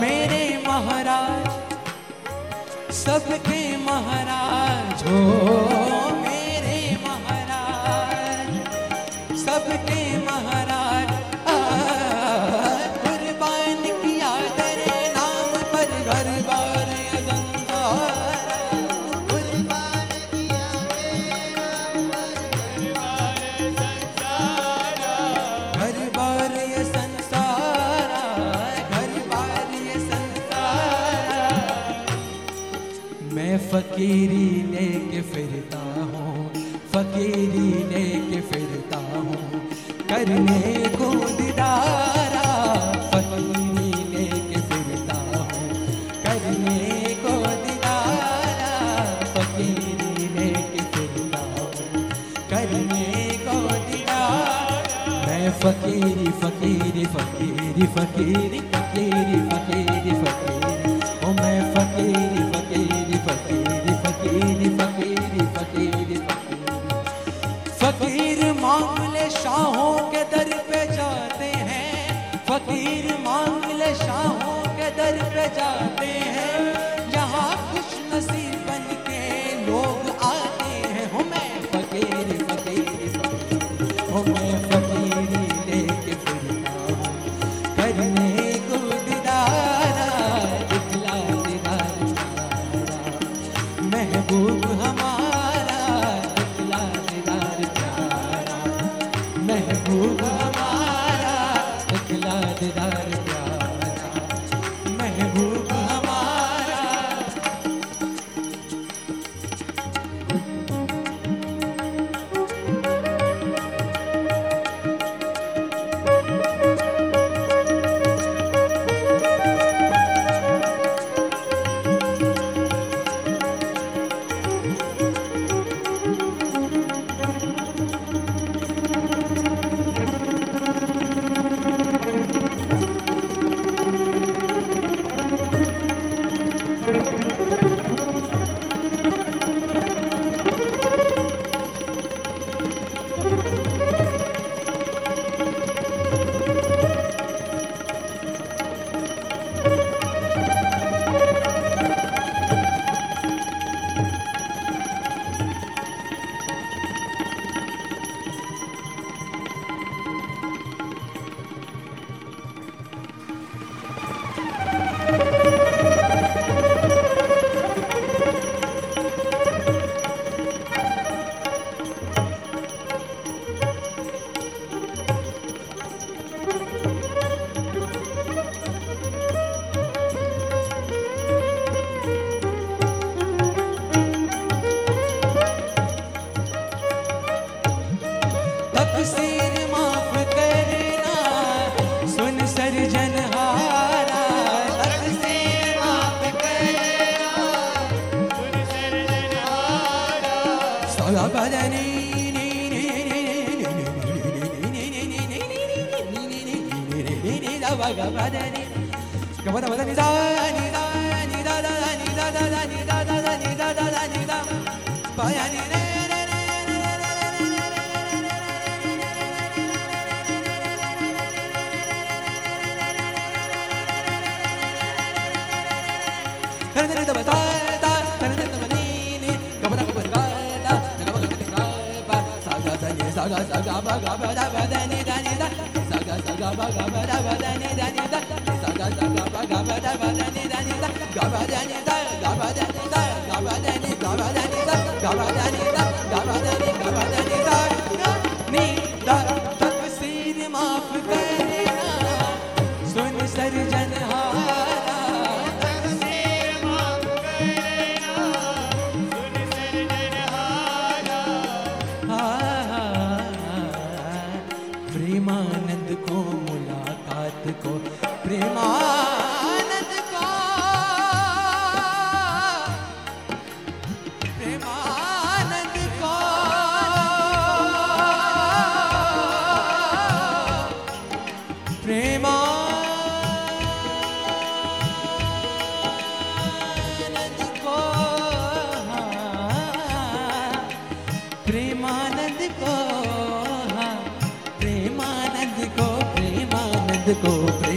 मेरे महाराज सबके महाराज हो फकीरी लेके फिरता हूँ फकीरी लेके फिरता हूँ करने को दिदारा फकीरी लेके फिरता हूँ करने को दिदारा फकीरी लेके फिरता हूँ करने को दिदारा मैं फकीरी फकीरी फकीरी फकीरी फकीरी फकीरी फकीरी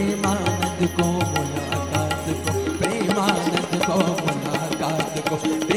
प्रेमानंद को मुलाकात को प्रेमानंद को मुलाकात को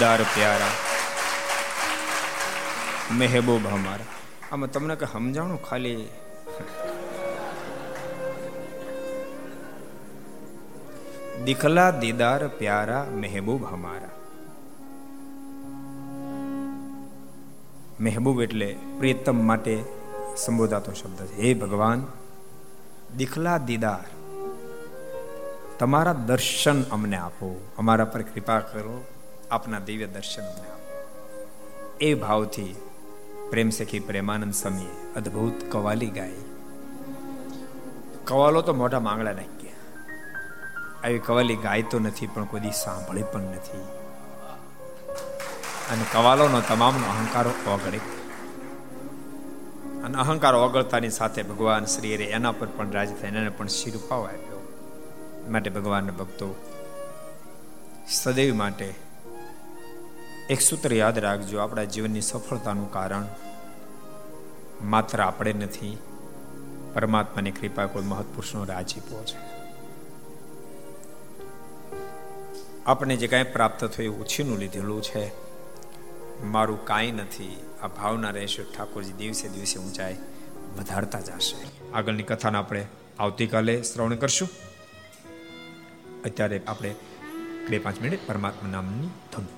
દિખલા પ્યારા. મહેબૂબ હમારા આમાં તમને કે સમજાણું ખાલી? દિખલા દીદાર પ્યારા મહેબૂબ હમારા મહેબૂબ એટલે પ્રિયતમ માટે સંબોધાતો શબ્દ છે. હે ભગવાન, દિખલા દીદાર, તમારા દર્શન અમને આપો. અમારા પર કૃપા કરો. આપના દિવ્ય દર્શન એ ભાવથી પ્રેમ સખી પ્રેમાનંદ સમયે અદ્ભુત કવાલી ગાઈ કવાલો તો મોટા માંગડા નાખી આવી કવાલી ગાય તો નથી, પણ કોઈ સાંભળી પણ નથી. અને કવાલોનો તમામનો અહંકારો ઓગળે. અને અહંકાર ઓગળતાની સાથે ભગવાન શ્રીએ એના પર પણ રાજ થઈને એને પણ શિરપાવ આપ્યો. માટે ભગવાનના ભક્તો સદૈવ માટે એક સૂત્ર યાદ રાખજો, આપણા જીવનની સફળતાનું કારણ માત્ર આપણે નથી, પરમાત્માની કૃપા કોઈ મહત્પુરુષનો રાજીપો છે. આપણે જે કાંઈ પ્રાપ્ત થયું, ઉછીનું લીધેલું છે, મારું કાંઈ નથી, આ ભાવના રહેશે, ઠાકોરજી દિવસે દિવસે ઊંચાઈ વધારતા જશે. આગળની કથાને આપણે આવતીકાલે શ્રવણ કરશું. અત્યારે આપણે બે પાંચ મિનિટ પરમાત્મા નામની ધૂન.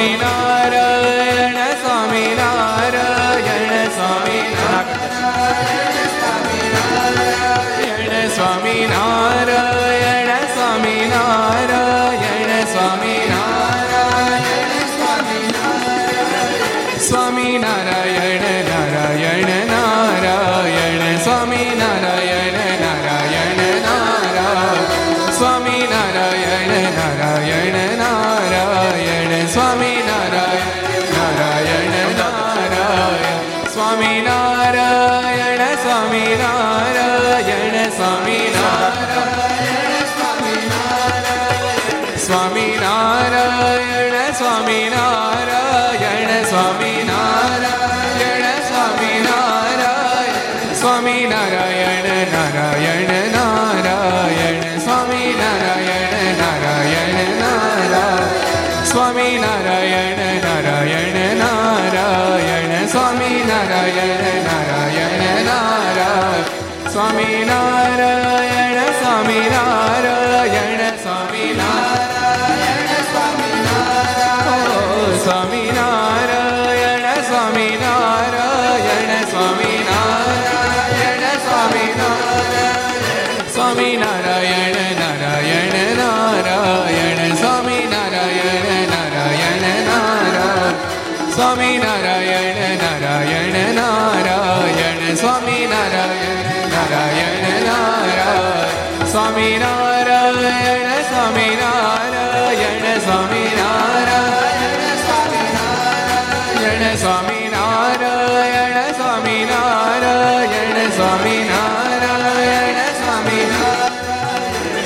Swami